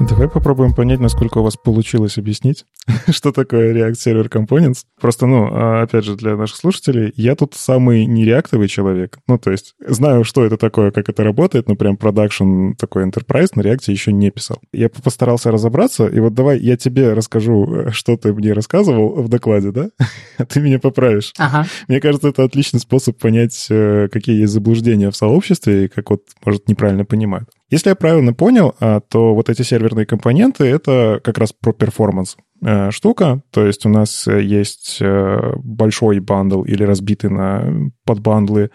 Давай попробуем понять, насколько у вас получилось объяснить, что такое React Server Components. Просто, ну, а, опять же, для наших слушателей, я тут самый нереактовый человек. Ну, то есть, знаю, что это такое, как это работает, но прям продакшн такой enterprise на React еще не писал. Я постарался разобраться, и вот давай я тебе расскажу, что ты мне рассказывал в докладе, да? А ты меня поправишь. Ага. Мне кажется, это отличный способ понять, э, какие есть заблуждения в сообществе и как вот, может, неправильно понимают. Если я правильно понял, а, то вот эти серверные компоненты — это как раз про performance э, штука. То есть у нас э, есть э, большой bundle или разбитый на подбандлы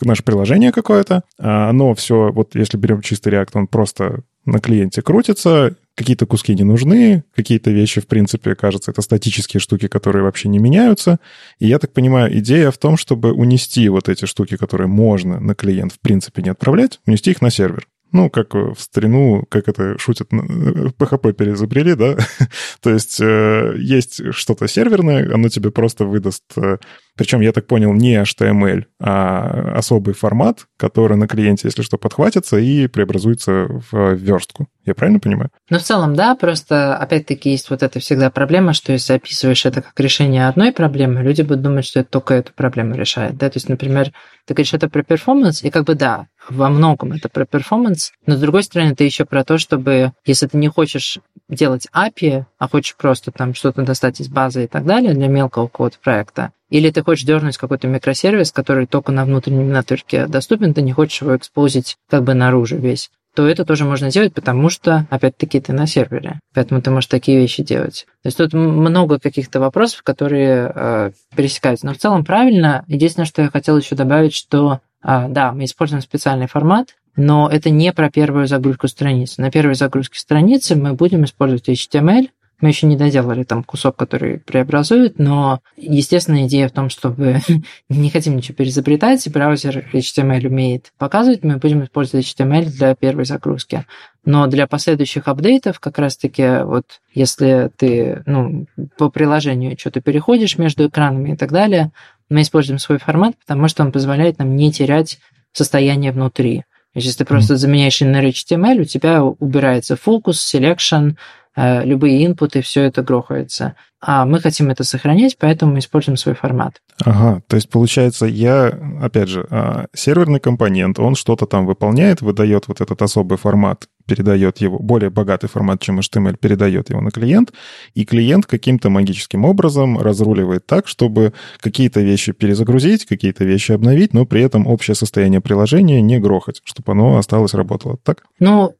наше приложение какое-то. А, оно все, вот если берем чистый React, он просто на клиенте крутится, какие-то куски не нужны, какие-то вещи, в принципе, кажется, это статические штуки, которые вообще не меняются. И я так понимаю, идея в том, чтобы унести вот эти штуки, которые можно на клиент в принципе не отправлять, унести их на сервер. Ну, как в старину, как это шутят, PHP э, переизобрели, да? То есть э, есть что-то серверное, оно тебе просто выдаст э, причем, я так понял, не HTML, а особый формат, который на клиенте, если что, подхватится и преобразуется в верстку. Я правильно понимаю? Ну, в целом, да, просто, опять-таки, есть вот эта всегда проблема, что если описываешь это как решение одной проблемы, люди будут думать, что это только эту проблему решает, да, то есть, например, ты говоришь, это про performance, и как бы да, во многом это про performance, но с другой стороны, это еще про то, чтобы, если ты не хочешь делать API, а хочешь просто там что-то достать из базы и так далее для мелкого какого-то проекта, или ты хочешь дернуть какой-то микросервис, который только на внутреннем network е доступен, ты не хочешь его экспозить как бы наружу весь то это тоже можно делать, потому что, опять-таки, ты на сервере. Поэтому ты можешь такие вещи делать. То есть тут много каких-то вопросов, которые э, пересекаются. Но в целом правильно. Единственное, что я хотел еще добавить, что э, да, мы используем специальный формат, но это не про первую загрузку страницы. На первой загрузке страницы мы будем использовать HTML, мы еще не доделали там кусок, который преобразует, но, естественно, идея в том, чтобы не хотим ничего переизобретать, браузер HTML умеет показывать, мы будем использовать HTML для первой загрузки. Но для последующих апдейтов, как раз-таки, вот если ты ну, по приложению что-то переходишь между экранами и так далее, мы используем свой формат, потому что он позволяет нам не терять состояние внутри. Если ты просто заменяешь inner HTML, у тебя убирается фокус, selection, любые инпуты, все это грохается. А мы хотим это сохранять, поэтому мы используем свой формат. Ага, то есть получается, я, опять же, а, серверный компонент, он что-то там выполняет, выдает вот этот особый формат, передает его, более богатый формат, чем HTML, передает его на клиент, и клиент каким-то магическим образом разруливает так, чтобы какие-то вещи перезагрузить, какие-то вещи обновить, но при этом общее состояние приложения не грохать, чтобы оно осталось работало. Так? Ну,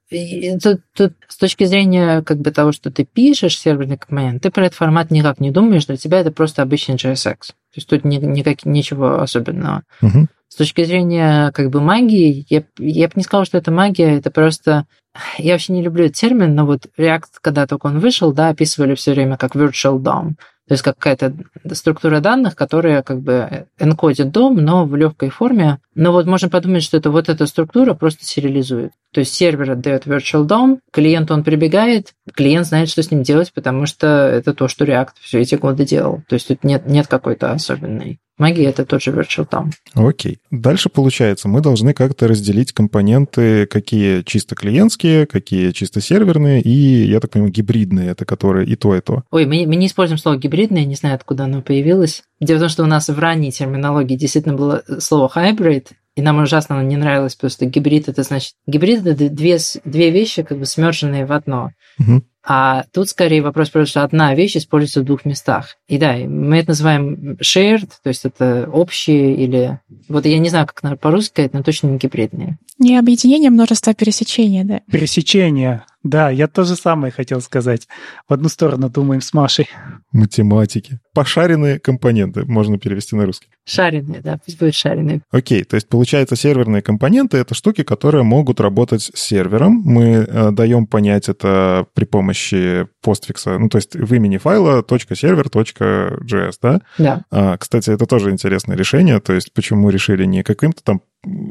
тут, тут с точки зрения как бы того, что ты пишешь серверный компонент, ты про этот формат никак не думаешь, для тебя это просто обычный JSX. То есть тут ни, никак, ничего особенного. Угу. С точки зрения как бы магии, я, я бы не сказал, что это магия, это просто... Я вообще не люблю этот термин, но вот React, когда только он вышел, да, описывали все время как virtual DOM. То есть какая-то структура данных, которая как бы энкодит дом, но в легкой форме. Но вот можно подумать, что это вот эта структура просто сериализует. То есть сервер отдает virtual DOM, клиент он прибегает, клиент знает, что с ним делать, потому что это то, что React все эти годы делал. То есть тут нет, нет какой-то особенной Магия — это тот же Virtual Tom. Окей. Дальше получается, мы должны как-то разделить компоненты, какие чисто клиентские, какие чисто серверные, и, я так понимаю, гибридные, это которые и то, и то. Ой, мы, мы не используем слово гибридное, не знаю, откуда оно появилось. Дело в том, что у нас в ранней терминологии действительно было слово hybrid, и нам ужасно оно не нравилось, потому что гибрид это значит... Гибрид это две, две вещи, как бы смерженные в одно. Угу. А тут скорее вопрос про что одна вещь используется в двух местах. И да, мы это называем shared, то есть это общие или... Вот я не знаю, как по-русски сказать, но точно не гибридные. Не объединение множества пересечения, да. Пересечения. Да, я то же самое хотел сказать. В одну сторону думаем с Машей. Математики. Пошаренные компоненты можно перевести на русский. Шаренные, да, пусть будет шаренные. Окей, то есть получается серверные компоненты — это штуки, которые могут работать с сервером. Мы э, даем понять это при помощи постфикса, ну то есть в имени файла .server.js, да? Да. А, кстати, это тоже интересное решение, то есть почему решили не каким-то там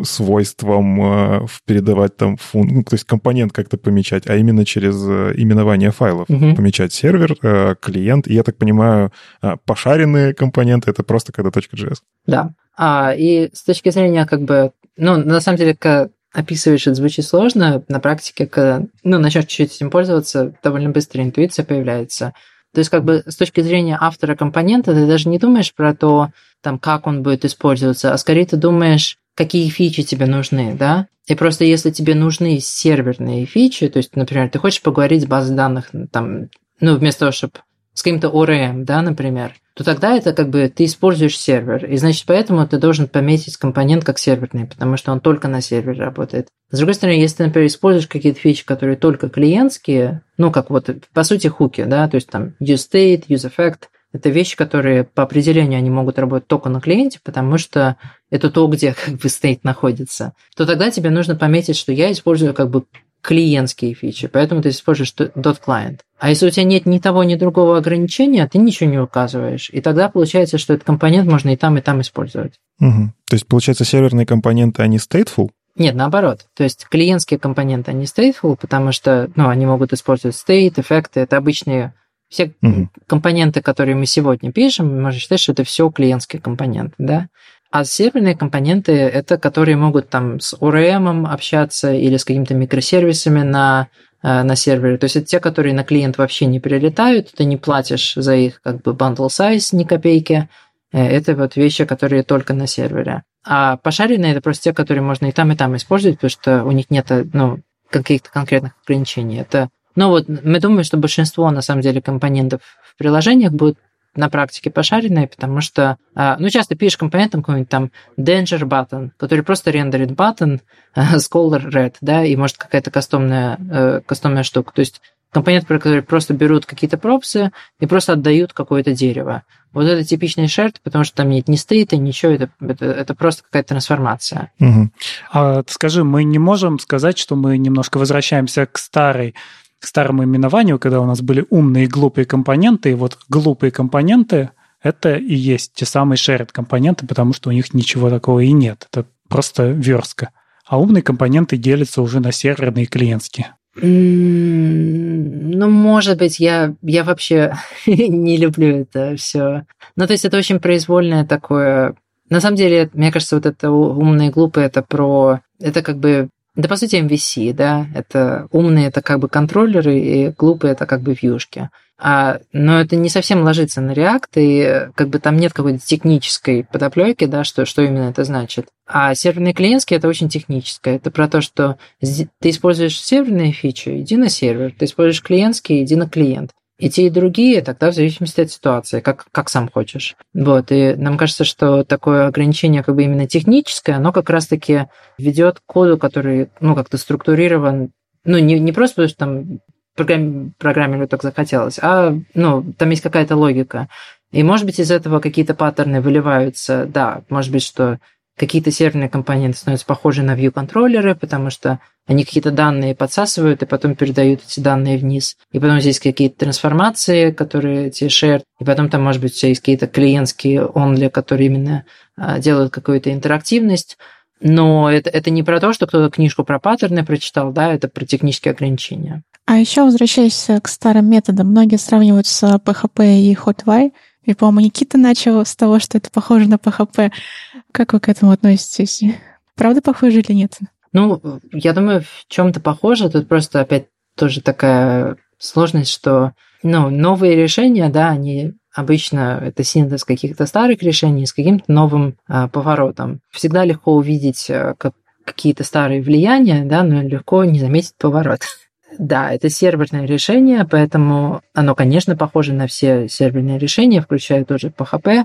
свойством э, передавать там фун... ну, то есть компонент как-то помечать, а именно через э, именование файлов Мгм. помечать сервер, э, клиент. И я так понимаю, э, пошаренные компоненты это просто когда .js. Да. А, и с точки зрения как бы, ну, на самом деле, как описываешь, это звучит сложно. На практике, когда, ну, начнешь чуть-чуть этим пользоваться, довольно быстро интуиция появляется. То есть, как бы с точки зрения автора компонента, ты даже не думаешь про то, там, как он будет использоваться, а скорее ты думаешь, какие фичи тебе нужны, да? И просто если тебе нужны серверные фичи, то есть, например, ты хочешь поговорить с базой данных, там, ну, вместо того, чтобы с каким-то ORM, да, например, то тогда это как бы ты используешь сервер. И значит, поэтому ты должен пометить компонент как серверный, потому что он только на сервере работает. С другой стороны, если ты, например, используешь какие-то фичи, которые только клиентские, ну, как вот, по сути, хуки, да, то есть там useState, useEffect, это вещи, которые по определению они могут работать только на клиенте, потому что это то, где как бы стейт находится, то тогда тебе нужно пометить, что я использую как бы клиентские фичи, поэтому ты используешь .client. А если у тебя нет ни того, ни другого ограничения, ты ничего не указываешь. И тогда получается, что этот компонент можно и там, и там использовать. Мгм. То есть, получается, серверные компоненты, они stateful? Нет, наоборот. То есть клиентские компоненты, они stateful, потому что ну, они могут использовать state, эффекты. Это обычные все Мгм. компоненты, которые мы сегодня пишем, можно считать, что это все клиентские компоненты, да? А серверные компоненты – это которые могут там с ORM общаться или с какими-то микросервисами на, э, на сервере. То есть это те, которые на клиент вообще не прилетают, ты не платишь за их как бы bundle size ни копейки. Э, Это вот вещи, которые только на сервере. А пошаренные – это просто те, которые можно и там, и там использовать, потому что у них нет ну, каких-то конкретных ограничений. Это ну вот мы думаем, что большинство на самом деле компонентов в приложениях будут на практике пошаренные, потому что, а, ну, часто пишешь компонентом какой-нибудь там danger button, который просто рендерит button с color red, да, и может какая-то кастомная, э, кастомная штука. То есть компонент, про который просто берут какие-то пропсы и просто отдают какое-то дерево. Вот это типичный шерт, потому что там нет ни стейта, ничего, это, это, это просто какая-то трансформация. Мгм. А скажи, мы не можем сказать, что мы немножко возвращаемся к старой к старому именованию, когда у нас были умные и глупые компоненты, и вот глупые компоненты — это и есть те самые shared компоненты, потому что у них ничего такого и нет. Это просто верстка. А умные компоненты делятся уже на серверные и клиентские. Ну, может быть, я, я вообще не люблю это все. Ну, то есть это очень произвольное такое... На самом деле, мне кажется, вот это умные и глупые, это про... Это как бы... Да, по сути, MVC, да? Это умные, это как бы контроллеры, и глупые, это как бы вьюшки. А, но это не совсем ложится на React, и э, как бы там нет какой-то технической подоплеки, да, что, что именно это значит. А серверные клиентские это очень техническое. Это про то, что ты используешь серверные фичи, иди на сервер. Ты используешь клиентские, иди на клиент. И те, и другие, тогда в зависимости от ситуации, как, как сам хочешь. Вот, и нам кажется, что такое ограничение как бы именно техническое, оно как раз-таки ведет к коду, который, ну, как-то структурирован, ну, не, не просто потому, что там программ, программеру так захотелось, а, ну, там есть какая-то логика. И, может быть, из этого какие-то паттерны выливаются, да, может быть, что какие-то серверные компоненты становятся похожи на view-контроллеры, потому что они какие-то данные подсасывают и потом передают эти данные вниз. И потом здесь какие-то трансформации, которые эти shared, и потом там, может быть, есть какие-то клиентские only, которые именно а, делают какую-то интерактивность. Но это, это не про то, что кто-то книжку про паттерны прочитал, да, это про технические ограничения. А еще возвращаясь к старым методам, многие сравнивают с PHP и HotWire. И, по-моему, Никита начал с того, что это похоже на PHP. Как вы к этому относитесь? Правда похоже или нет? Ну, я думаю, в чем-то похоже. Тут просто опять тоже такая сложность, что ну, новые решения, да, они обычно это синтез каких-то старых решений с каким-то новым а, поворотом. Всегда легко увидеть а, как какие-то старые влияния, да, но легко не заметить поворот. Да, это серверное решение, поэтому оно, конечно, похоже на все серверные решения, включая тоже PHP.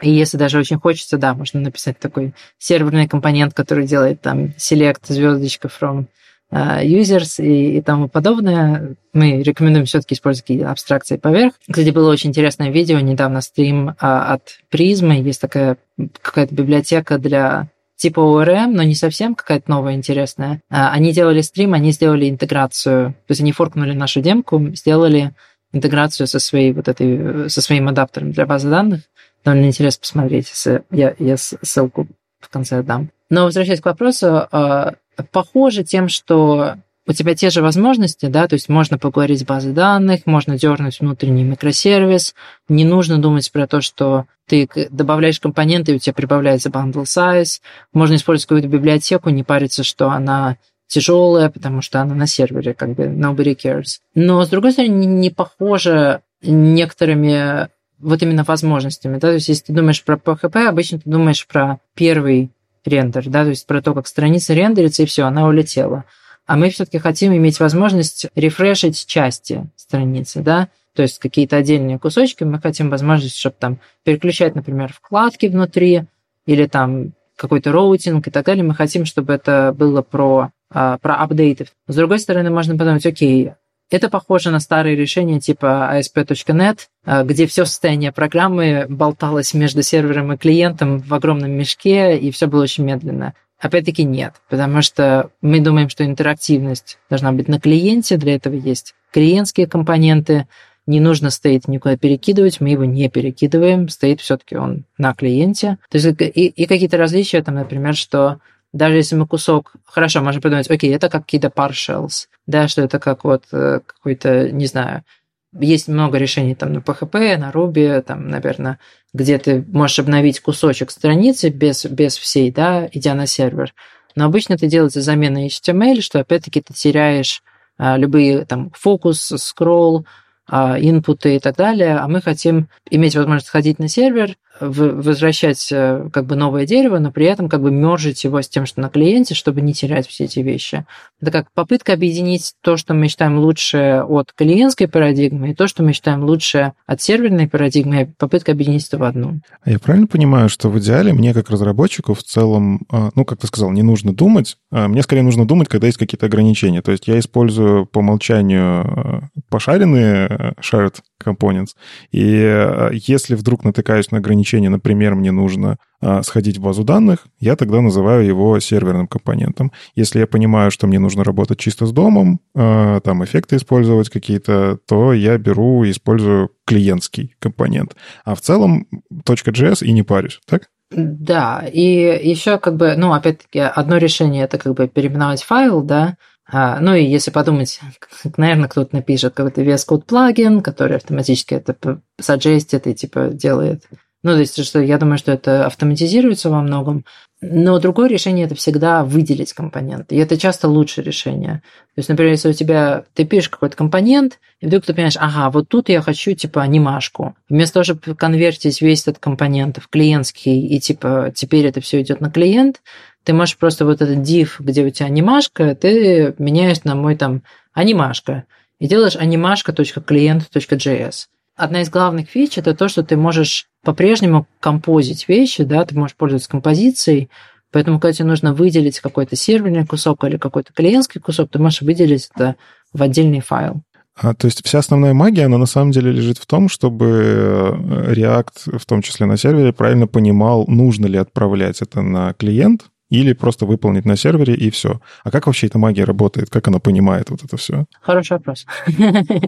И если даже очень хочется, да, можно написать такой серверный компонент, который делает там select звездочка from uh, users и, и тому подобное. Мы рекомендуем все-таки использовать какие-то абстракции поверх. Кстати, было очень интересное видео, недавно стрим uh, от Призмы. Есть такая какая-то библиотека для типа ORM, но не совсем какая-то новая интересная. Uh, они делали стрим, они сделали интеграцию. То есть они форкнули нашу демку, сделали интеграцию со своей вот этой, со своим адаптером для базы данных довольно интересно посмотреть. Я, я ссылку в конце дам. Но возвращаясь к вопросу, а, похоже тем, что у тебя те же возможности, да, то есть можно поговорить с базой данных, можно дернуть внутренний микросервис, не нужно думать про то, что ты добавляешь компоненты, и у тебя прибавляется bundle size, можно использовать какую-то библиотеку, не париться, что она тяжелая, потому что она на сервере, как бы nobody cares. Но, с другой стороны, не похоже некоторыми вот именно возможностями, да, то есть если ты думаешь про PHP, обычно ты думаешь про первый рендер, да, то есть про то, как страница рендерится, и все, она улетела. А мы все-таки хотим иметь возможность рефрешить части страницы, да, то есть какие-то отдельные кусочки, мы хотим возможность, чтобы там переключать, например, вкладки внутри, или там какой-то routing и так далее. Мы хотим, чтобы это было про, а, про апдейты. С другой стороны, можно подумать, окей, это похоже на старые решения типа ASP.NET, а, где все состояние программы болталось между сервером и клиентом в огромном мешке, и все было очень медленно. Опять-таки нет, потому что мы думаем, что интерактивность должна быть на клиенте, для этого есть клиентские компоненты, не нужно стоит никуда перекидывать, мы его не перекидываем, стоит все-таки он на клиенте. То есть и, и какие-то различия, там, например, что даже если мы кусок... Хорошо, можно подумать, окей, это как какие-то partials, да, что это как вот э, какой-то, не знаю, есть много решений там на PHP, на Ruby, там, наверное, где ты можешь обновить кусочек страницы без, без всей, да, идя на сервер. Но обычно это делается замена HTML, что опять-таки ты теряешь а, любые там фокус, скролл, а, инпуты и так далее, а мы хотим иметь возможность ходить на сервер, возвращать э, как бы новое дерево, но при этом как бы мержить его с тем, что на клиенте, чтобы не терять все эти вещи. Это как попытка объединить то, что мы считаем лучше от клиентской парадигмы, и то, что мы считаем лучше от серверной парадигмы, попытка объединить это в одну. А я правильно понимаю, что в идеале мне как разработчику в целом, а, ну, как ты сказал, не нужно думать, а мне скорее нужно думать, когда есть какие-то ограничения. То есть я использую по умолчанию а, пошаренные shared components, и если вдруг натыкаюсь на ограничения, ограничение, например, мне нужно а, сходить в базу данных, я тогда называю его серверным компонентом. Если я понимаю, что мне нужно работать чисто с домом, а, там эффекты использовать какие-то, то я беру и использую клиентский компонент. А в целом .js и не парюсь, так? Да, и еще как бы, ну, опять-таки, одно решение это как бы переименовать файл, да, а, ну и если подумать, наверное, кто-то напишет какой-то VS Code плагин, который автоматически это саджестит и типа делает ну, то есть, что я думаю, что это автоматизируется во многом. Но другое решение – это всегда выделить компонент. И это часто лучшее решение. То есть, например, если у тебя ты пишешь какой-то компонент, и вдруг ты понимаешь, ага, вот тут я хочу типа анимашку. Вместо того, чтобы конвертить весь этот компонент в клиентский, и типа теперь это все идет на клиент, ты можешь просто вот этот div, где у тебя анимашка, ты меняешь на мой там анимашка. И делаешь анимашка.клиент.js одна из главных фич – это то, что ты можешь по-прежнему композить вещи, да, ты можешь пользоваться композицией, поэтому, когда тебе нужно выделить какой-то серверный кусок или какой-то клиентский кусок, ты можешь выделить это в отдельный файл. А, то есть вся основная магия, она на самом деле лежит в том, чтобы э, React, в том числе на сервере, правильно понимал, нужно ли отправлять это на клиент, или просто выполнить на сервере и все. А как вообще эта магия работает? Как она понимает вот это все? Хороший вопрос.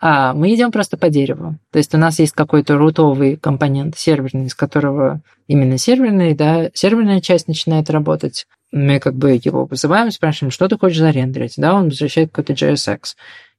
а, мы идем просто по дереву. То есть у нас есть какой-то рутовый компонент серверный, из которого именно серверный, да, серверная часть начинает работать. мы как бы его вызываем, спрашиваем, что ты хочешь зарендерить, да, он возвращает какой-то JSX.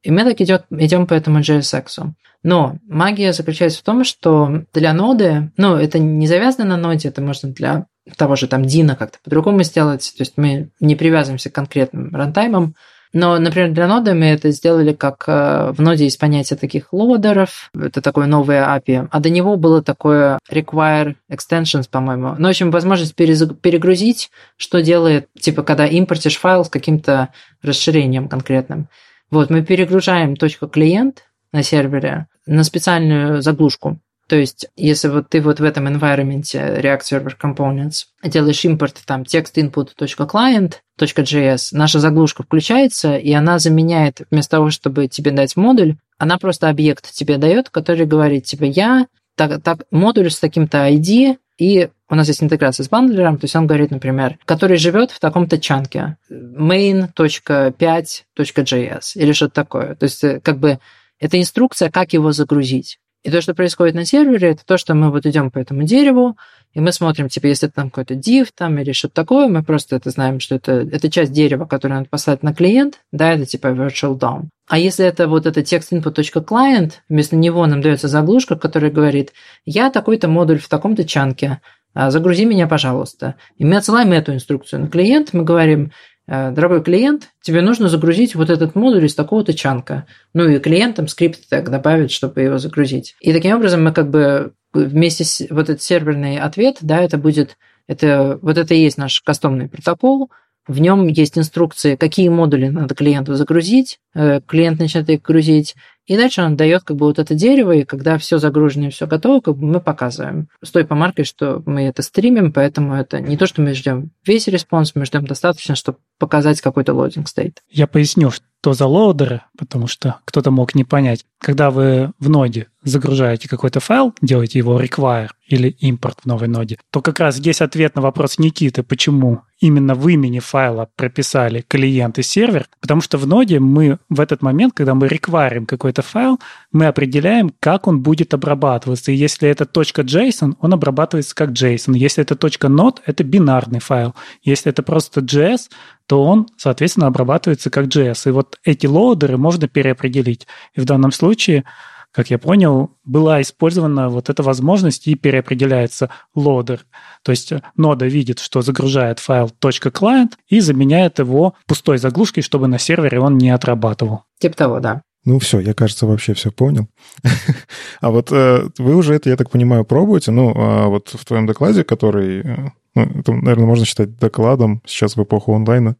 И мы так идет, идем по этому JSX. Но магия заключается в том, что для ноды, ну, это не завязано на ноде, это можно для того же там Дина как-то по-другому сделать, то есть мы не привязываемся к конкретным рантаймам, но, например, для ноды мы это сделали как э, в ноде есть понятие таких лодеров, это такое новое API, а до него было такое require extensions, по-моему. Ну, в общем, возможность перегрузить, что делает, типа, когда импортишь файл с каким-то расширением конкретным. Вот, мы перегружаем точку клиент на сервере на специальную заглушку. То есть, если вот ты вот в этом environment React Server Components делаешь импорт там text input.client.js, наша заглушка включается, и она заменяет, вместо того, чтобы тебе дать модуль, она просто объект тебе дает, который говорит тебе, я так, так, модуль с таким-то ID, и у нас есть интеграция с бандлером, то есть он говорит, например, который живет в таком-то чанке main.5.js или что-то такое. То есть э, как бы это инструкция, как его загрузить. И то, что происходит на сервере, это то, что мы вот идем по этому дереву, и мы смотрим, типа, если там какой-то div там или что-то такое, мы просто это знаем, что это, это часть дерева, которую надо послать на клиент, да, это типа virtual DOM. А если это вот это text input.client, вместо него нам дается заглушка, которая говорит, я такой-то модуль в таком-то чанке, а, загрузи меня, пожалуйста. И мы отсылаем эту инструкцию на клиент, мы говорим, дорогой клиент, тебе нужно загрузить вот этот модуль из такого-то чанка. Ну и клиентам скрипт так добавить, чтобы его загрузить. И таким образом мы как бы вместе с вот этот серверный ответ, да, это будет, это, вот это и есть наш кастомный протокол, в нем есть инструкции, какие модули надо клиенту загрузить, э, клиент начинает их грузить, и дальше он дает как бы вот это дерево, и когда все загружено и все готово, как бы мы показываем с той помаркой, что мы это стримим, поэтому это не то, что мы ждем весь response, мы ждем достаточно, чтобы показать какой-то loading state. Я поясню, за loader ы, потому что кто-то мог не понять. Когда вы в ноде загружаете какой-то файл, делаете его require или импорт в новой ноде, то как раз здесь ответ на вопрос Никиты, почему именно в имени файла прописали клиент и сервер, потому что в ноде мы в этот момент, когда мы require им какой-то файл, мы определяем, как он будет обрабатываться. И если это .json, он обрабатывается как JSON. Если это .node, это бинарный файл. Если это просто JS, то он, соответственно, обрабатывается как JS. И вот эти лоудеры можно переопределить. И в данном случае как я понял, была использована вот эта возможность и переопределяется лодер. То есть нода видит, что загружает файл .client и заменяет его пустой заглушкой, чтобы на сервере он не отрабатывал. Типа того, да. Ну все, я, кажется, вообще все понял. а вот э, вы уже это, я так понимаю, пробуете. Ну, а вот в твоем докладе, который э, ну, это, наверное, можно считать докладом сейчас в эпоху онлайна.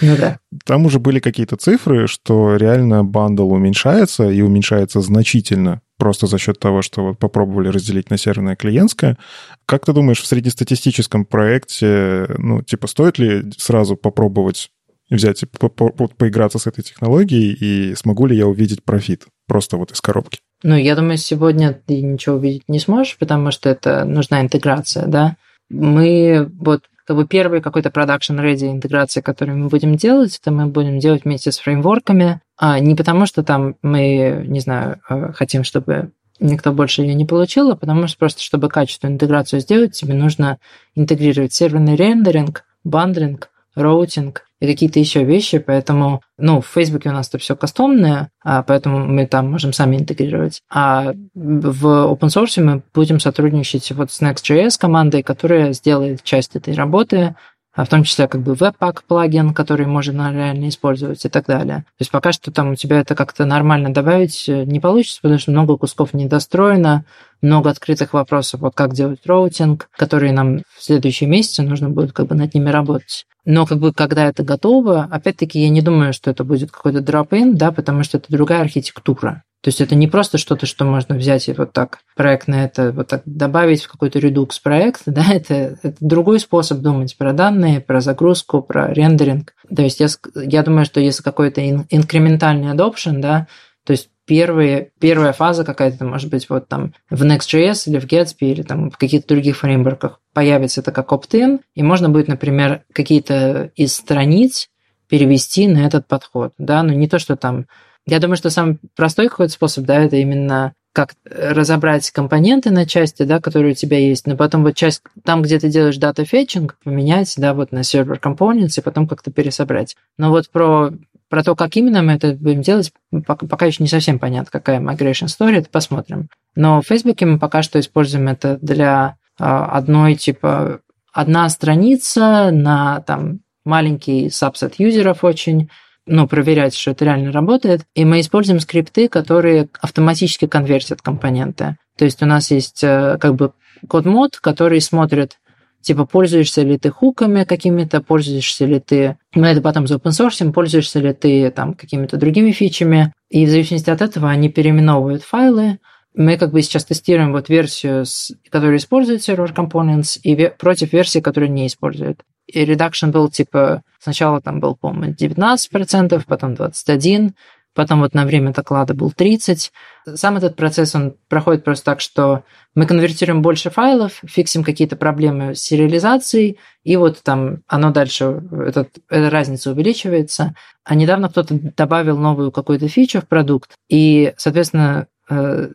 Ну да. Там уже были какие-то цифры, что реально бандл уменьшается и уменьшается значительно просто за счет того, что вот попробовали разделить на серверное клиентское. Как ты думаешь, в среднестатистическом проекте, ну, типа, стоит ли сразу попробовать взять и по -по поиграться с этой технологией, и смогу ли я увидеть профит просто вот из коробки? Ну, я думаю, сегодня ты ничего увидеть не сможешь, потому что это нужна интеграция, да мы вот как бы первый какой-то production ready интеграция, которую мы будем делать, это мы будем делать вместе с фреймворками, а не потому что там мы, не знаю, э, хотим, чтобы никто больше ее не получил, а потому что просто, чтобы качественную интеграцию сделать, тебе нужно интегрировать серверный рендеринг, bundling, routing и какие-то еще вещи, поэтому, ну, в Фейсбуке у нас это все кастомное, а поэтому мы там можем сами интегрировать. А в open source мы будем сотрудничать вот с Next.js командой, которая сделает часть этой работы, а в том числе как бы Webpack плагин, который можно реально использовать и так далее. То есть пока что там у тебя это как-то нормально добавить э, не получится, потому что много кусков недостроено, много открытых вопросов, вот как делать routing, которые нам в следующие месяцы нужно будет как бы над ними работать. Но как бы когда это готово, опять-таки я не думаю, что это будет какой-то drop-in, да, потому что это другая архитектура. То есть это не просто что-то, что можно взять и вот так проект на это вот так добавить в какой-то Redux проект, да, это, это другой способ думать про данные, про загрузку, про рендеринг. То есть я, я думаю, что если какой-то инкрементальный adoption, да, то есть первые, первая фаза какая-то, может быть, вот там в Next.js или в Gatsby или там в каких-то других фреймворках появится это как opt-in, и можно будет, например, какие-то из страниц перевести на этот подход, да, но не то, что там я думаю, что самый простой какой-то способ, да, это именно как разобрать компоненты на части, да, которые у тебя есть, но потом вот часть, там, где ты делаешь дата фетчинг, поменять, да, вот на сервер components и потом как-то пересобрать. Но вот про, про то, как именно мы это будем делать, пока, еще не совсем понятно, какая migration story, это посмотрим. Но в Facebook мы пока что используем это для а, одной, типа, одна страница на там маленький сабсет юзеров очень, ну, проверять, что это реально работает. И мы используем скрипты, которые автоматически конвертят компоненты. То есть у нас есть э, как бы код-мод, который смотрит, типа, пользуешься ли ты хуками какими-то, пользуешься ли ты, мы это потом за open source, пользуешься ли ты там какими-то другими фичами. И в зависимости от этого они переименовывают файлы, мы как бы сейчас тестируем вот версию, которая использует Server Components, и против версии, которая не использует. И reduction был типа, сначала там был, по-моему, 19%, потом 21%, потом вот на время доклада был 30. Сам этот процесс, он проходит просто так, что мы конвертируем больше файлов, фиксим какие-то проблемы с сериализацией, и вот там оно дальше, этот, эта разница увеличивается. А недавно кто-то добавил новую какую-то фичу в продукт, и, соответственно,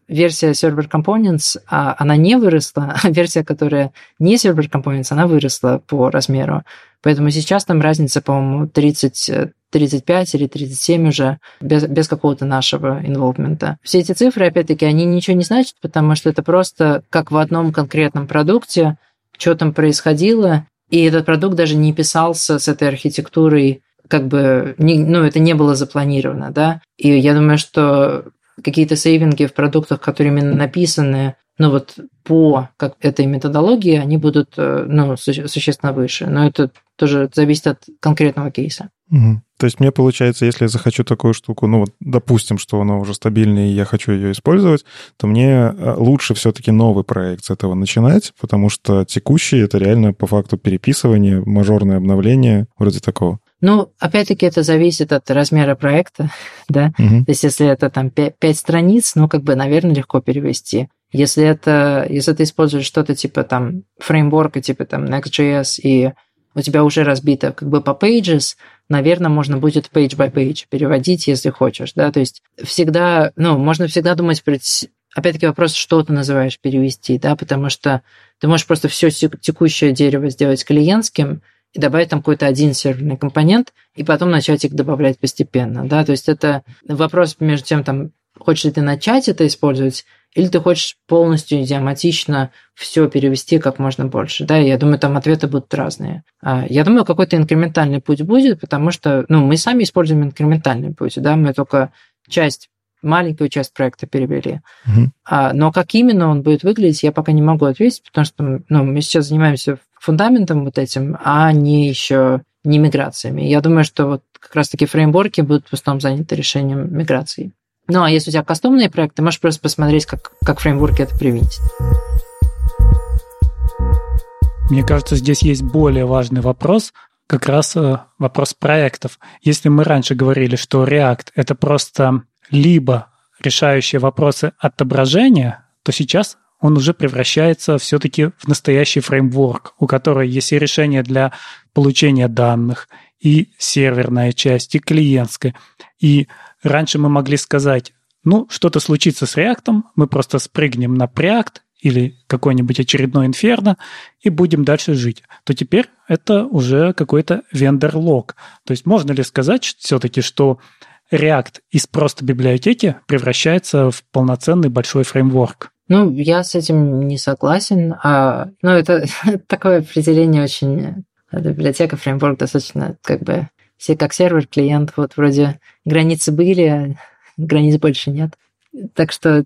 версия Server Components, а, она не выросла, а версия, которая не Server Components, она выросла по размеру. Поэтому сейчас там разница, по-моему, 30, 35 или 37 уже, без, без какого-то нашего инволвмента. Все эти цифры, опять-таки, они ничего не значат, потому что это просто как в одном конкретном продукте, что там происходило, и этот продукт даже не писался с этой архитектурой как бы, ну, это не было запланировано, да, и я думаю, что какие-то сейвинги в продуктах, которые именно написаны, ну вот по как этой методологии, они будут э, ну, существенно выше. Но это тоже зависит от конкретного кейса. Угу. То есть мне получается, если я захочу такую штуку, ну вот допустим, что она уже стабильная, и я хочу ее использовать, то мне э, лучше все-таки новый проект с этого начинать, потому что текущий это реально по факту переписывание, мажорное обновление, вроде такого. Ну, опять-таки, это зависит от размера проекта, да. Угу. То есть, если это там 5, 5 страниц, ну, как бы, наверное, легко перевести. Если это, если ты используешь что-то типа там фреймворка, типа там Next.js, и у тебя уже разбито как бы по pages, наверное, можно будет page by page переводить, если хочешь, да, то есть всегда, ну, можно всегда думать, опять-таки вопрос, что ты называешь перевести, да, потому что ты можешь просто все текущее дерево сделать клиентским, и добавить там какой-то один серверный компонент, и потом начать их добавлять постепенно, да, то есть это вопрос между тем, там, хочешь ли ты начать это использовать, или ты хочешь полностью идиоматично все перевести как можно больше, да, я думаю, там ответы будут разные. А, я думаю, какой-то инкрементальный путь будет, потому что, ну, мы сами используем инкрементальный путь, да, мы только часть маленькую часть проекта перевели. Угу. А, но как именно он будет выглядеть, я пока не могу ответить, потому что ну, мы сейчас занимаемся фундаментом вот этим, а не еще не миграциями. Я думаю, что вот как раз-таки фреймворки будут в основном заняты решением миграции. Ну, а если у тебя кастомные проекты, можешь просто посмотреть, как, как фреймворки это применить. Мне кажется, здесь есть более важный вопрос, как раз э, вопрос проектов. Если мы раньше говорили, что React — это просто либо решающие вопросы отображения, то сейчас он уже превращается все-таки в настоящий фреймворк, у которого есть и решение для получения данных, и серверная часть, и клиентская. И раньше мы могли сказать, ну, что-то случится с React, мы просто спрыгнем на Preact или какой-нибудь очередной инферно и будем дальше жить, то теперь это уже какой-то вендор-лог. То есть можно ли сказать все-таки, что React из просто библиотеки превращается в полноценный большой фреймворк. Ну, я с этим не согласен. А, ну, это такое определение очень... Библиотека, фреймворк достаточно как бы все как сервер, клиент, вот вроде границы были, а границ больше нет. Так что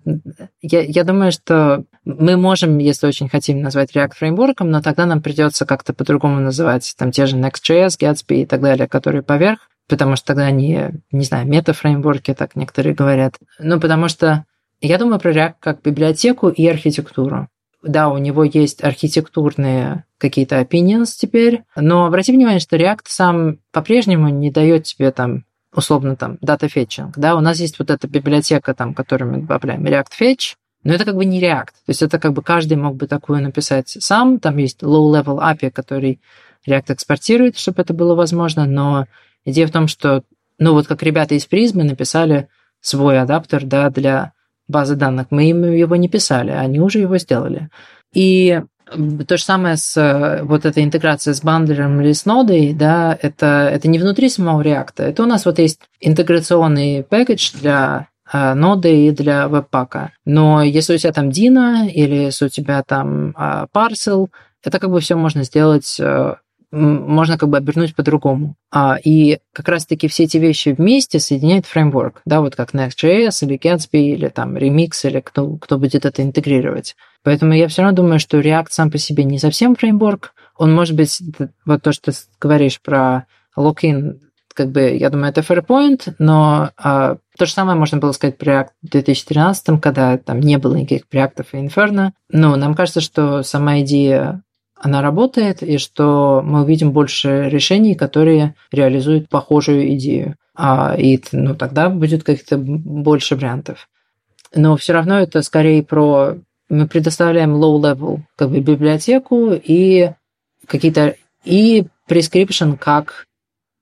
я, я думаю, что мы можем, если очень хотим, назвать React фреймворком, но тогда нам придется как-то по-другому называть там те же Next.js, Gatsby и так далее, которые поверх потому что тогда они, не знаю, метафреймворки, так некоторые говорят. Ну, потому что я думаю про React как библиотеку и архитектуру. Да, у него есть архитектурные какие-то opinions теперь, но обрати внимание, что React сам по-прежнему не дает тебе там условно там data fetching, да, у нас есть вот эта библиотека там, которую мы добавляем, React Fetch, но это как бы не React, то есть это как бы каждый мог бы такую написать сам, там есть low-level API, который React экспортирует, чтобы это было возможно, но Идея в том, что, ну вот как ребята из призмы написали свой адаптер, да, для базы данных. Мы им его не писали, они уже его сделали. И то же самое с э, вот этой интеграцией с бандлером или с нодой, да, это, это не внутри самого реакта. Это у нас вот есть интеграционный пакет для э, ноды и для веб-пака. Но если у тебя там Dino или если у тебя там э, Parcel, это как бы все можно сделать можно как бы обернуть по-другому. А, и как раз-таки все эти вещи вместе соединяет фреймворк, да, вот как Next.js или Gatsby или там Remix или кто, кто будет это интегрировать. Поэтому я все равно думаю, что React сам по себе не совсем фреймворк. Он может быть, вот то, что ты говоришь про логин, как бы, я думаю, это fair point, но а, то же самое можно было сказать про React в 2013, когда там не было никаких проектов и Inferno. Но нам кажется, что сама идея она работает, и что мы увидим больше решений, которые реализуют похожую идею. А, и ну, тогда будет как-то больше вариантов. Но все равно это скорее про... Мы предоставляем low-level как бы библиотеку и какие-то... И prescription, как,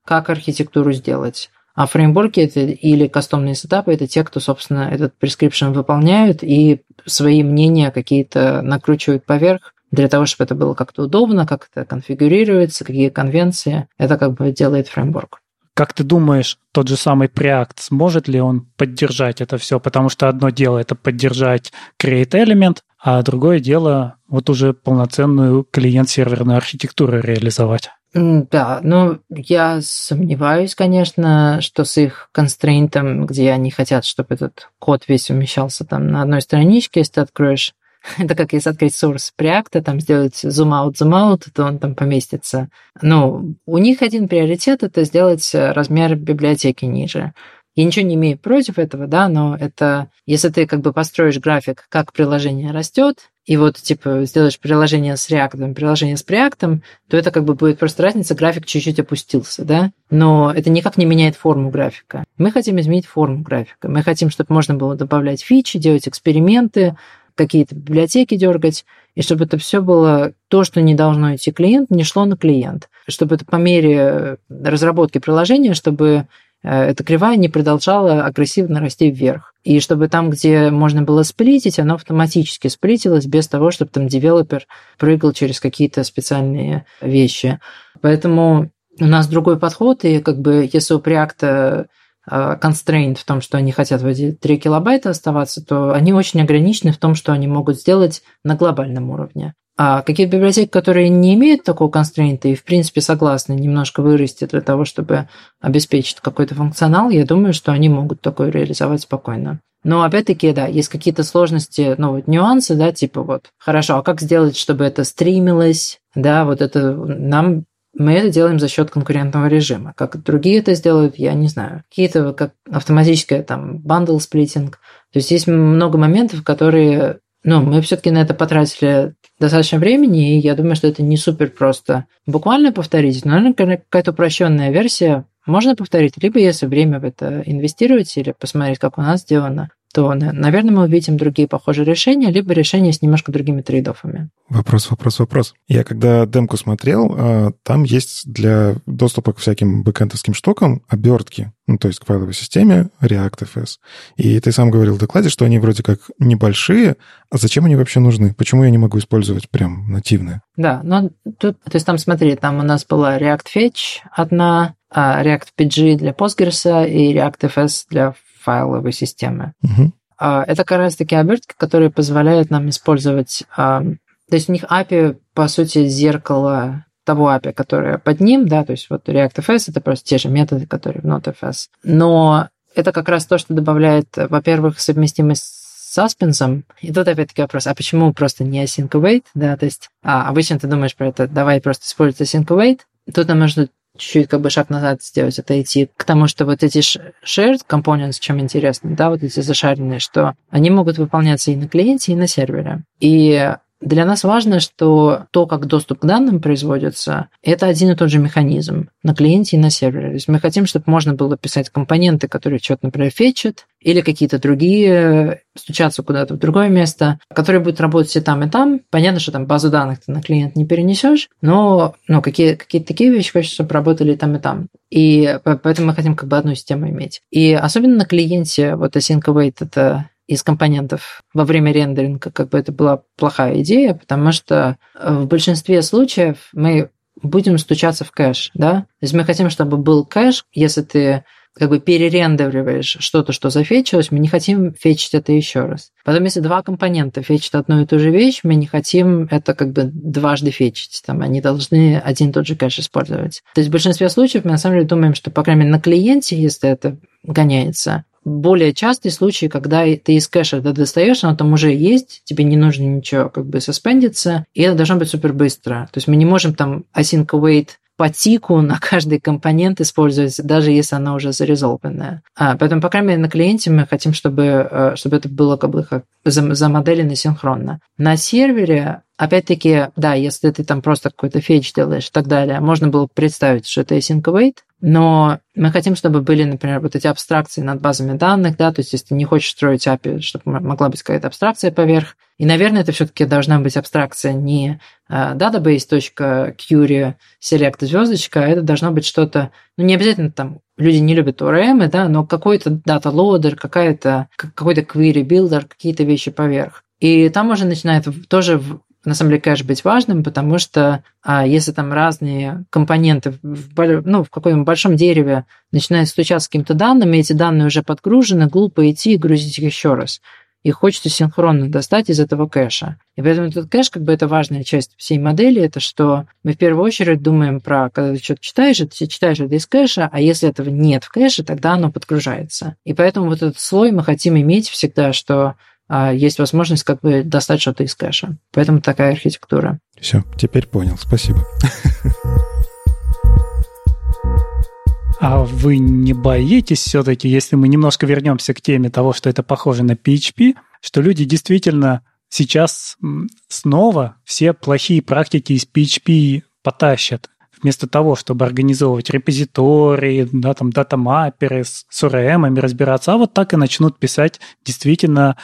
как архитектуру сделать. А фреймворки это, или кастомные сетапы это те, кто, собственно, этот prescription выполняют и свои мнения какие-то накручивают поверх, для того, чтобы это было как-то удобно, как это конфигурируется, какие конвенции. Это как бы делает фреймворк. Как ты думаешь, тот же самый Preact, сможет ли он поддержать это все? Потому что одно дело это поддержать Create Element, а другое дело вот уже полноценную клиент-серверную архитектуру реализовать. Да, ну, я сомневаюсь, конечно, что с их констрейнтом, где они хотят, чтобы этот код весь умещался там на одной страничке, если ты откроешь это как если открыть source Preact, там сделать zoom out, zoom out, то он там поместится. Ну, у них один приоритет – это сделать размер библиотеки ниже. Я ничего не имею против этого, да, но это если ты как бы построишь график, как приложение растет, и вот типа сделаешь приложение с React, приложение с Preact, то это как бы будет просто разница, график чуть-чуть опустился, да, но это никак не меняет форму графика. Мы хотим изменить форму графика, мы хотим, чтобы можно было добавлять фичи, делать эксперименты, какие-то библиотеки дергать, и чтобы это все было то, что не должно идти клиент, не шло на клиент. Чтобы это по мере разработки приложения, чтобы э, эта кривая не продолжала агрессивно расти вверх. И чтобы там, где можно было сплитить, оно автоматически сплитилось без того, чтобы там девелопер прыгал через какие-то специальные вещи. Поэтому у нас другой подход, и как бы если у Preact Э, constraint в том, что они хотят в эти 3 килобайта оставаться, то они очень ограничены в том, что они могут сделать на глобальном уровне. А какие-то библиотеки, которые не имеют такого констрейнта и, в принципе, согласны немножко вырасти для того, чтобы обеспечить какой-то функционал, я думаю, что они могут такое реализовать спокойно. Но опять-таки, да, есть какие-то сложности, ну вот нюансы, да, типа вот, хорошо, а как сделать, чтобы это стримилось, да, вот это нам мы это делаем за счет конкурентного режима. Как другие это сделают, я не знаю. Какие-то как автоматическое там bundle splitting. То есть есть много моментов, которые ну, мы все-таки на это потратили достаточно времени, и я думаю, что это не супер просто буквально повторить, но, наверное, какая-то упрощенная версия можно повторить, либо если время в это инвестировать или посмотреть, как у нас сделано, то, наверное, мы увидим другие похожие решения, либо решения с немножко другими trade-off ами. Вопрос, вопрос, вопрос. Я когда демку смотрел, а, там есть для доступа к всяким бэкэндовским штукам обертки, ну, то есть к файловой системе React.fs. И ты сам говорил в докладе, что они вроде как небольшие, а зачем они вообще нужны? Почему я не могу использовать прям нативные? Да, но тут, то есть там смотри, там у нас была React Fetch одна, а, React PG для Postgres и React.fs для файловой системы. Угу. Это как раз-таки обертки, которые позволяют нам использовать... А, то есть у них API, по сути, зеркало того API, которое под ним, да, то есть вот React.fs это просто те же методы, которые в Node.fs. Но это как раз то, что добавляет, во-первых, совместимость с саспенсом. И тут опять-таки вопрос, а почему просто не async await, да, то есть а, обычно ты думаешь про это, давай просто использовать async await. Тут нам нужно чуть-чуть как бы шаг назад сделать, это идти к тому, что вот эти shared components, чем интересно, да, вот эти зашаренные, что они могут выполняться и на клиенте, и на сервере. И для нас важно, что то, как доступ к данным производится, это один и тот же механизм на клиенте и на сервере. То есть мы хотим, чтобы можно было писать компоненты, которые что-то, например, фетчат, или какие-то другие, стучаться куда-то в другое место, которые будут работать и там, и там. Понятно, что там базу данных ты на клиент не перенесешь, но ну, какие, какие-то такие вещи хочется, чтобы работали и там, и там. И поэтому мы хотим как бы одну систему иметь. И особенно на клиенте вот Async Await это из компонентов во время рендеринга, как бы это была плохая идея, потому что э, в большинстве случаев мы будем стучаться в кэш, да? То есть мы хотим, чтобы был кэш, если ты как бы перерендериваешь что-то, что зафетчилось, мы не хотим фетчить это еще раз. Потом, если два компонента фетчат одну и ту же вещь, мы не хотим это как бы дважды фетчить. Там они должны один и тот же кэш использовать. То есть в большинстве случаев мы на самом деле думаем, что, по крайней мере, на клиенте, если это гоняется, более частый случай, когда ты из кэша это достаешь, оно там уже есть, тебе не нужно ничего как бы суспендиться, и это должно быть супер быстро. То есть мы не можем там async await по тику на каждый компонент использовать, даже если она уже зарезолвенная. А, поэтому, по крайней мере, на клиенте мы хотим, чтобы, э, чтобы это было как бы как замоделено синхронно. На сервере Опять-таки, да, если ты там просто какой-то фетч делаешь и так далее, можно было представить, что это async await, но мы хотим, чтобы были, например, вот эти абстракции над базами данных, да, то есть если ты не хочешь строить API, чтобы могла быть какая-то абстракция поверх, и, наверное, это все-таки должна быть абстракция не uh, database.query select звездочка, а это должно быть что-то, ну, не обязательно там, люди не любят ORM, да, но какой-то data loader, какая-то, какой-то query builder, какие-то вещи поверх. И там уже начинает тоже на самом деле кэш быть важным, потому что а, если там разные компоненты в, ну, в каком-то большом дереве начинают стучаться с какими-то данными, эти данные уже подгружены, глупо идти и грузить их еще раз. И хочется синхронно достать из этого кэша. И поэтому этот кэш, как бы это важная часть всей модели, это что мы в первую очередь думаем про, когда ты что-то читаешь, ты читаешь это из кэша, а если этого нет в кэше, тогда оно подгружается. И поэтому вот этот слой мы хотим иметь всегда, что есть возможность как бы достать что-то из кэша. Поэтому такая архитектура. Все, теперь понял. Спасибо. А вы не боитесь все-таки, если мы немножко вернемся к теме того, что это похоже на PHP, что люди действительно сейчас снова все плохие практики из PHP потащат? Вместо того, чтобы организовывать репозитории, да, там, датамаперы с, с ORM разбираться, а вот так и начнут писать действительно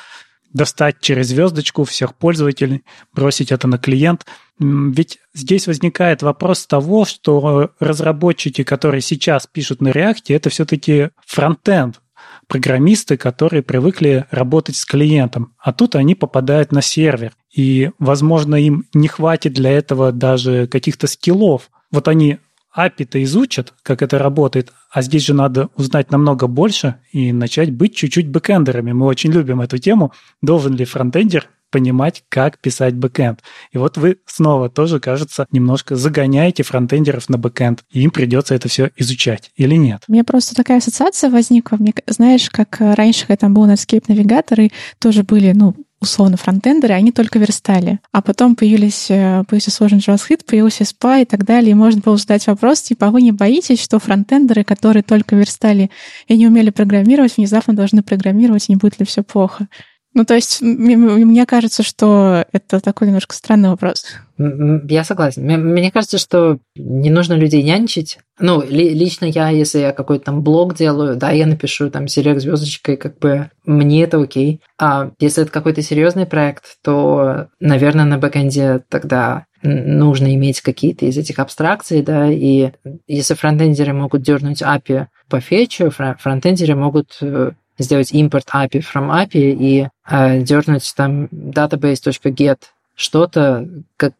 достать через звездочку всех пользователей, бросить это на клиент. Ведь здесь возникает вопрос того, что разработчики, которые сейчас пишут на React, это все-таки фронтенд, программисты, которые привыкли работать с клиентом, а тут они попадают на сервер. И, возможно, им не хватит для этого даже каких-то скиллов. Вот они API-то изучат, как это работает, а здесь же надо узнать намного больше и начать быть чуть-чуть бэкэндерами. Мы очень любим эту тему. Должен ли фронтендер понимать, как писать бэкэнд. И вот вы снова тоже, кажется, немножко загоняете фронтендеров на бэкэнд, и им придется это все изучать, или нет? У меня просто такая ассоциация возникла. Мне, знаешь, как раньше, когда там был Netscape навигаторы, тоже были, ну, условно фронтендеры, они только верстали. А потом появились, э, появился сложный JavaScript, появился SPA и так далее, и можно было задать вопрос, типа, а вы не боитесь, что фронтендеры, которые только верстали и не умели программировать, внезапно должны программировать, не будет ли все плохо? Ну, то есть, мне кажется, что это такой немножко странный вопрос. Я согласен. Мне кажется, что не нужно людей нянчить. Ну, лично я, если я какой-то там блог делаю, да, я напишу там селек звездочкой, как бы мне это окей. А если это какой-то серьезный проект, то, наверное, на бэкэнде тогда нужно иметь какие-то из этих абстракций, да, и если фронтендеры могут дернуть API по фетчу, фронтендеры могут э, сделать импорт API from API и э, дернуть там database.get что-то, как,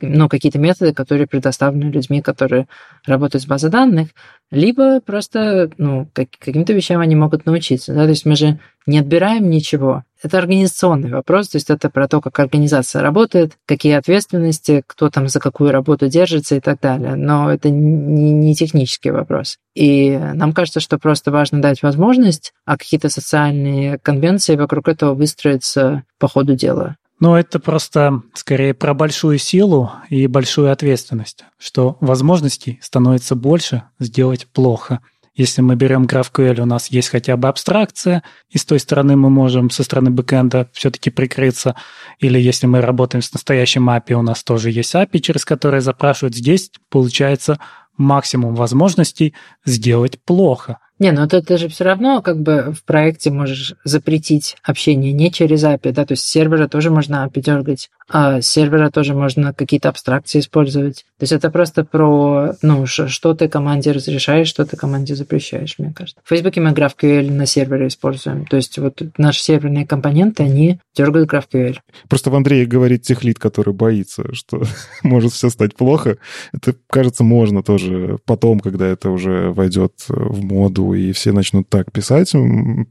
ну, какие-то методы, которые предоставлены людьми, которые работают с базой данных, либо просто ну, как, каким-то вещам они могут научиться. Да? То есть мы же не отбираем ничего. Это организационный вопрос, то есть это про то, как организация работает, какие ответственности, кто там за какую работу держится и так далее. Но это не, не технический вопрос. И нам кажется, что просто важно дать возможность, а какие-то социальные конвенции вокруг этого выстроятся по ходу дела. Но это просто скорее про большую силу и большую ответственность, что возможностей становится больше сделать плохо. Если мы берем GraphQL, у нас есть хотя бы абстракция, и с той стороны мы можем со стороны бэкэнда все-таки прикрыться. Или если мы работаем с настоящим API, у нас тоже есть API, через которое запрашивают. Здесь получается максимум возможностей сделать плохо. Не, ну ты, ты же все равно как бы в проекте можешь запретить общение не через API, да, то есть сервера тоже можно API дергать, а сервера тоже можно какие-то абстракции использовать. То есть это просто про, ну, что ты команде разрешаешь, что ты команде запрещаешь, мне кажется. В Фейсбуке мы GraphQL на сервере используем, то есть вот наши серверные компоненты, они дергают GraphQL. Просто в Андрее говорит техлит, который боится, что может все стать плохо. Это, кажется, можно тоже потом, когда это уже войдет в моду, и все начнут так писать,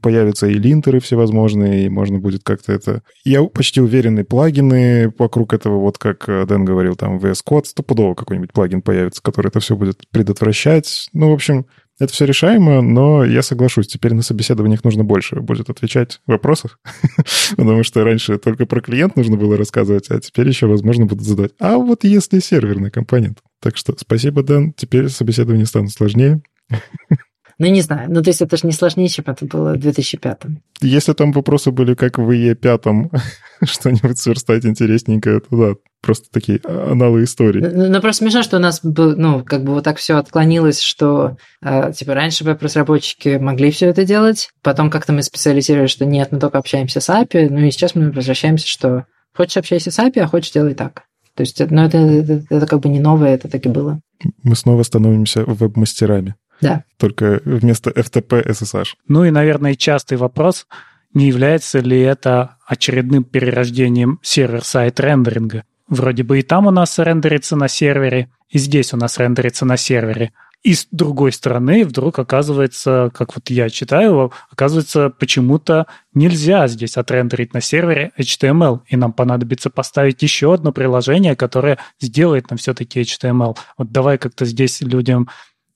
появятся и линтеры всевозможные, и можно будет как-то это... Я почти уверенный, плагины вокруг этого, вот как Дэн говорил, там VS Code, стопудово какой-нибудь плагин появится, который это все будет предотвращать. Ну, в общем, это все решаемо, но я соглашусь, теперь на собеседованиях нужно больше будет отвечать вопросах, потому что раньше только про клиент нужно было рассказывать, а теперь еще, возможно, будут задать. А вот если серверный компонент. Так что спасибо, Дэн, теперь собеседование станут сложнее. Ну, не знаю. Ну, то есть это же не сложнее, чем это было в 2005 Если там вопросы были, как в Е5 что-нибудь сверстать интересненькое, то да, просто такие аналы истории. Ну, ну, просто смешно, что у нас, был, ну, как бы вот так все отклонилось, что, э, типа, раньше веб-разработчики могли все это делать, потом как-то мы специализировали, что нет, мы только общаемся с API, ну, и сейчас мы возвращаемся, что хочешь общайся с API, а хочешь делай так. То есть, ну, это, это, это как бы не новое, это так и было. Мы снова становимся веб-мастерами. Да. Только вместо FTP SSH. Ну и, наверное, частый вопрос, не является ли это очередным перерождением сервер-сайт рендеринга. Вроде бы и там у нас рендерится на сервере, и здесь у нас рендерится на сервере. И с другой стороны, вдруг оказывается, как вот я читаю, оказывается, почему-то нельзя здесь отрендерить на сервере HTML, и нам понадобится поставить еще одно приложение, которое сделает нам все-таки HTML. Вот давай как-то здесь людям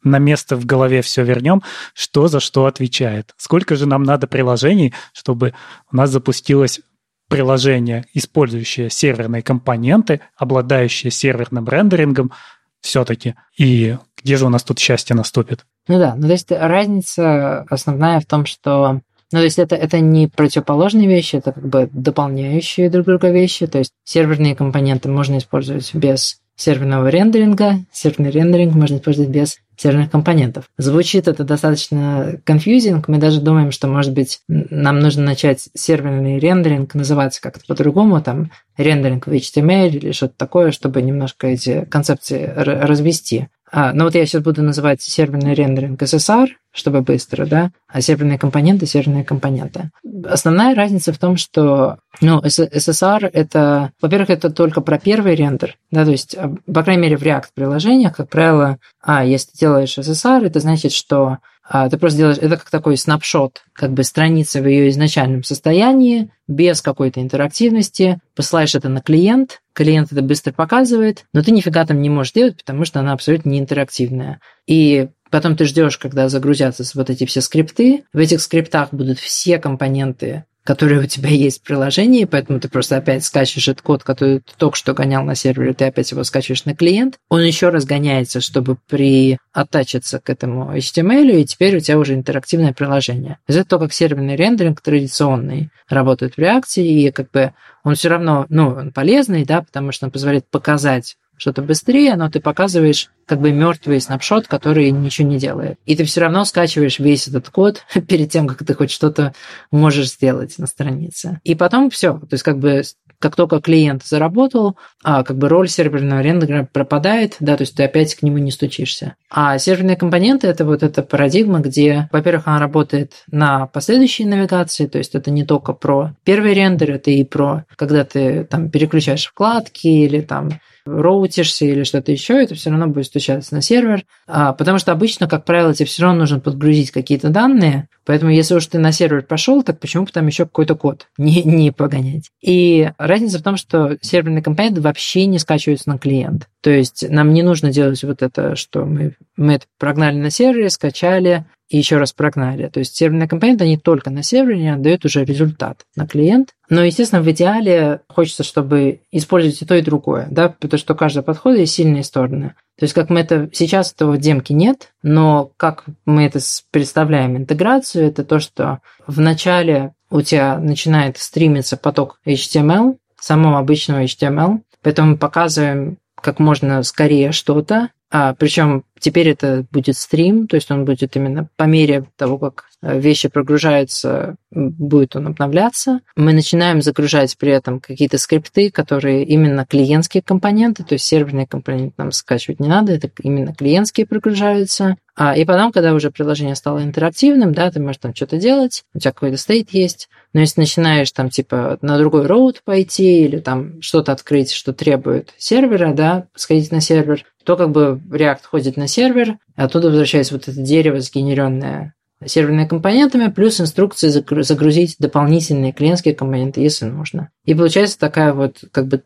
на место в голове все вернем, что за что отвечает. Сколько же нам надо приложений, чтобы у нас запустилось приложение, использующее серверные компоненты, обладающее серверным рендерингом все-таки. И где же у нас тут счастье наступит? Ну да, ну то есть разница основная в том, что ну, то есть это, это не противоположные вещи, это как бы дополняющие друг друга вещи. То есть серверные компоненты можно использовать без серверного рендеринга. Серверный рендеринг можно использовать без серверных компонентов. Звучит это достаточно confusing. Мы даже думаем, что, может быть, нам нужно начать серверный рендеринг называться как-то по-другому, там, рендеринг в HTML или что-то такое, чтобы немножко эти концепции развести. А, ну вот я сейчас буду называть серверный рендеринг SSR, чтобы быстро, да, а серверные компоненты – серверные компоненты. Основная разница в том, что ну, SSR – это, во-первых, это только про первый рендер, да, то есть, по крайней мере, в React-приложениях, как правило, а, если ты делаешь SSR, это значит, что а, ты просто делаешь, это как такой снапшот, как бы страницы в ее изначальном состоянии, без какой-то интерактивности, посылаешь это на клиент, клиент это быстро показывает, но ты нифига там не можешь делать, потому что она абсолютно не интерактивная. И потом ты ждешь, когда загрузятся вот эти все скрипты. В этих скриптах будут все компоненты которые у тебя есть в приложении, поэтому ты просто опять скачиваешь этот код, который ты только что гонял на сервере, ты опять его скачиваешь на клиент, он еще раз гоняется, чтобы приоттачиться к этому HTML, и теперь у тебя уже интерактивное приложение. Это то, как серверный рендеринг традиционный работает в реакции, и как бы он все равно, ну, он полезный, да, потому что он позволяет показать что-то быстрее, но ты показываешь как бы мертвый снапшот, который ничего не делает. И ты все равно скачиваешь весь этот код перед тем, как ты хоть что-то можешь сделать на странице. И потом все. То есть как бы как только клиент заработал, а, как бы роль серверного рендера пропадает, да, то есть ты опять к нему не стучишься. А серверные компоненты – это вот эта парадигма, где, во-первых, она работает на последующей навигации, то есть это не только про первый рендер, это и про, когда ты там переключаешь вкладки или там роутишься или что-то еще, это все равно будет стучаться на сервер, а, потому что обычно, как правило, тебе все равно нужно подгрузить какие-то данные, поэтому если уж ты на сервер пошел, так почему бы там еще какой-то код не, не погонять? И разница в том, что серверные компоненты вообще не скачиваются на клиент. То есть нам не нужно делать вот это, что мы, мы это прогнали на сервере, скачали, и еще раз прогнали. То есть серверные компоненты, они только на сервере отдают уже результат на клиент. Но, естественно, в идеале хочется, чтобы использовать и то, и другое, да, потому что у каждого подхода есть сильные стороны. То есть, как мы это... Сейчас этого в демке нет, но как мы это представляем интеграцию, это то, что в начале у тебя начинает стримиться поток HTML, самого обычного HTML, поэтому мы показываем как можно скорее что-то, а, причем Теперь это будет стрим, то есть он будет именно по мере того, как э, вещи прогружаются, будет он обновляться. Мы начинаем загружать при этом какие-то скрипты, которые именно клиентские компоненты, то есть серверные компоненты нам скачивать не надо, это именно клиентские прогружаются. А, и потом, когда уже приложение стало интерактивным, да, ты можешь там что-то делать, у тебя какой-то стейт есть, но если начинаешь там типа на другой роут пойти или там что-то открыть, что требует сервера, да, сходить на сервер, то как бы React ходит на сервер, и оттуда возвращается вот это дерево, сгенеренное серверными компонентами, плюс инструкции загрузить дополнительные клиентские компоненты, если нужно. И получается такая вот как бы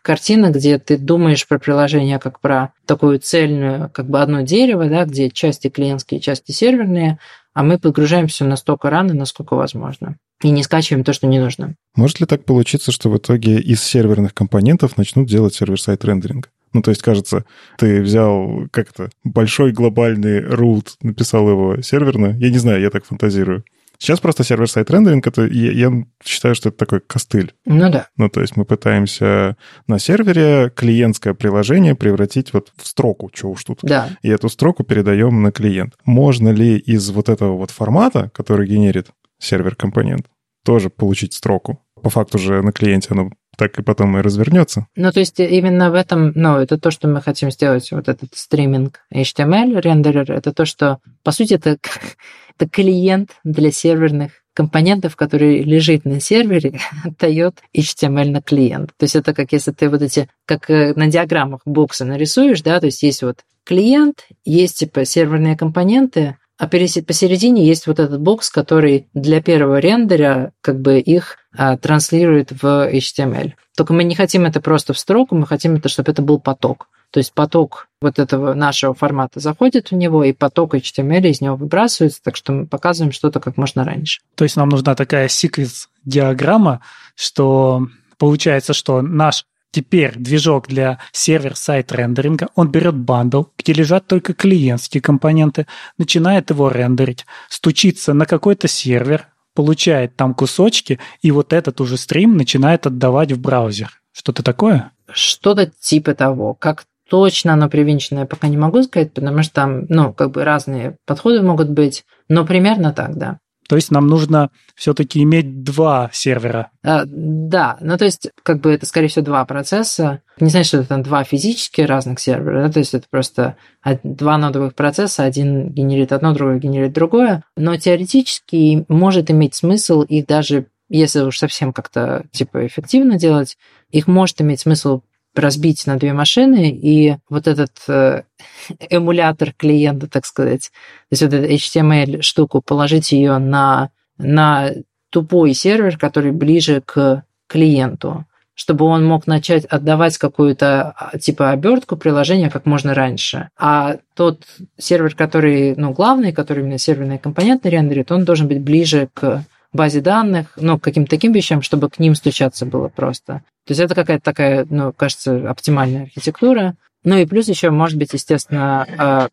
картина, где ты думаешь про приложение как про такую цельную, как бы одно дерево, да, где части клиентские, части серверные, а мы подгружаем все настолько рано, насколько возможно. И не скачиваем то, что не нужно. Может ли так получиться, что в итоге из серверных компонентов начнут делать сервер-сайт рендеринг? Ну, то есть, кажется, ты взял как-то большой глобальный root, написал его серверно. Я не знаю, я так фантазирую. Сейчас просто сервер-сайт рендеринг, это, я, я считаю, что это такой костыль. Ну да. Ну, то есть мы пытаемся на сервере клиентское приложение превратить вот в строку, что уж тут. Да. И эту строку передаем на клиент. Можно ли из вот этого вот формата, который генерит сервер-компонент, тоже получить строку? По факту же на клиенте оно так и потом и развернется. Ну, то есть именно в этом, ну, это то, что мы хотим сделать, вот этот стриминг HTML рендерер, это то, что, по сути, это это клиент для серверных компонентов, который лежит на сервере, отдает HTML на клиент. То есть это как если ты вот эти, как э, на диаграммах бокса нарисуешь, да, то есть есть вот клиент, есть типа серверные компоненты, а посередине есть вот этот бокс, который для первого рендера как бы их а, транслирует в HTML. Только мы не хотим это просто в строку, мы хотим это, чтобы это был поток. То есть поток вот этого нашего формата заходит в него, и поток HTML из него выбрасывается, так что мы показываем что-то как можно раньше. То есть нам нужна такая sequence -диаграмма, что получается, что наш теперь движок для server-side рендеринга, он берет bundle, где лежат только клиентские компоненты, начинает его рендерить, стучится на какой-то сервер, получает там кусочки, и вот этот уже стрим начинает отдавать в браузер. Что-то такое? Что-то типа того. Как точно оно привинченное пока не могу сказать, потому что там, ну, как бы разные подходы могут быть, но примерно так, да. То есть нам нужно все-таки иметь два сервера. А, да, ну то есть как бы это скорее всего два процесса. Не значит, что это там два физически разных сервера, да? то есть это просто два нодовых процесса, один генерит одно, другой генерит другое. Но теоретически может иметь смысл их даже если уж совсем как-то типа эффективно делать, их может иметь смысл разбить на две машины, и вот этот э, эмулятор клиента, так сказать, то есть вот эту HTML-штуку, положить ее на, на тупой сервер, который ближе к клиенту, чтобы он мог начать отдавать какую-то а, типа обертку приложения как можно раньше. А тот сервер, который, ну, главный, который именно серверные компоненты рендерит, он должен быть ближе к базе данных, ну, каким-то таким вещам, чтобы к ним стучаться было просто. То есть это какая-то такая, ну, кажется, оптимальная архитектура. Ну и плюс еще, может быть, естественно, а,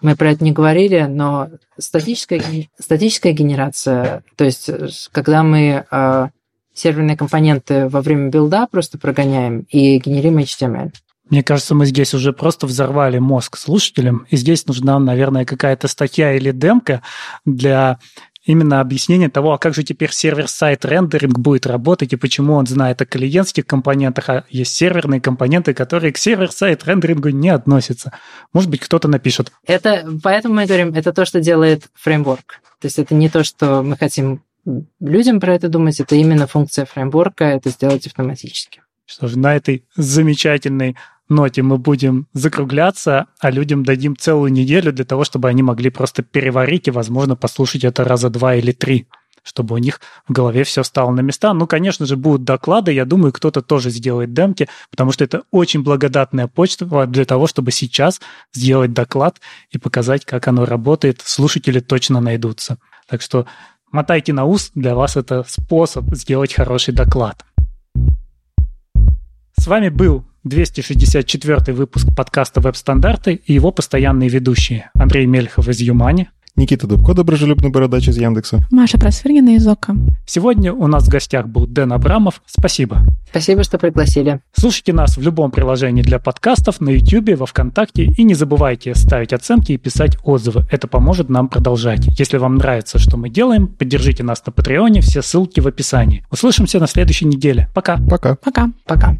мы про это не говорили, но статическая, статическая генерация, то есть когда мы а, серверные компоненты во время билда просто прогоняем и генерим HTML. Мне кажется, мы здесь уже просто взорвали мозг слушателям, и здесь нужна, наверное, какая-то статья или демка для именно объяснение того, а как же теперь server-side рендеринг будет работать и почему он знает о клиентских компонентах, а есть серверные компоненты, которые к server-side рендерингу не относятся. Может быть, кто-то напишет. Это, поэтому мы говорим, это то, что делает фреймворк. То есть это не то, что мы хотим людям про это думать, это именно функция фреймворка, это сделать автоматически. Что же, на этой замечательной ноте мы будем закругляться, а людям дадим целую неделю для того, чтобы они могли просто переварить и, возможно, послушать это раза два или три чтобы у них в голове все стало на места. Ну, конечно же, будут доклады. Я думаю, кто-то тоже сделает демки, потому что это очень благодатная почта для того, чтобы сейчас сделать доклад и показать, как оно работает. Слушатели точно найдутся. Так что мотайте на ус, для вас это способ сделать хороший доклад. С вами был 264 выпуск подкаста «Веб-стандарты» и его постоянные ведущие Андрей Мельхов из Юмани. Никита Дубко, доброжелюбный бородач из Яндекса. Маша Просвиргина из ОКО. Сегодня у нас в гостях был Дэн Абрамов. Спасибо. Спасибо, что пригласили. Слушайте нас в любом приложении для подкастов, на YouTube, во Вконтакте. И не забывайте ставить оценки и писать отзывы. Это поможет нам продолжать. Если вам нравится, что мы делаем, поддержите нас на Патреоне. Все ссылки в описании. Услышимся на следующей неделе. Пока. Пока. Пока. Пока.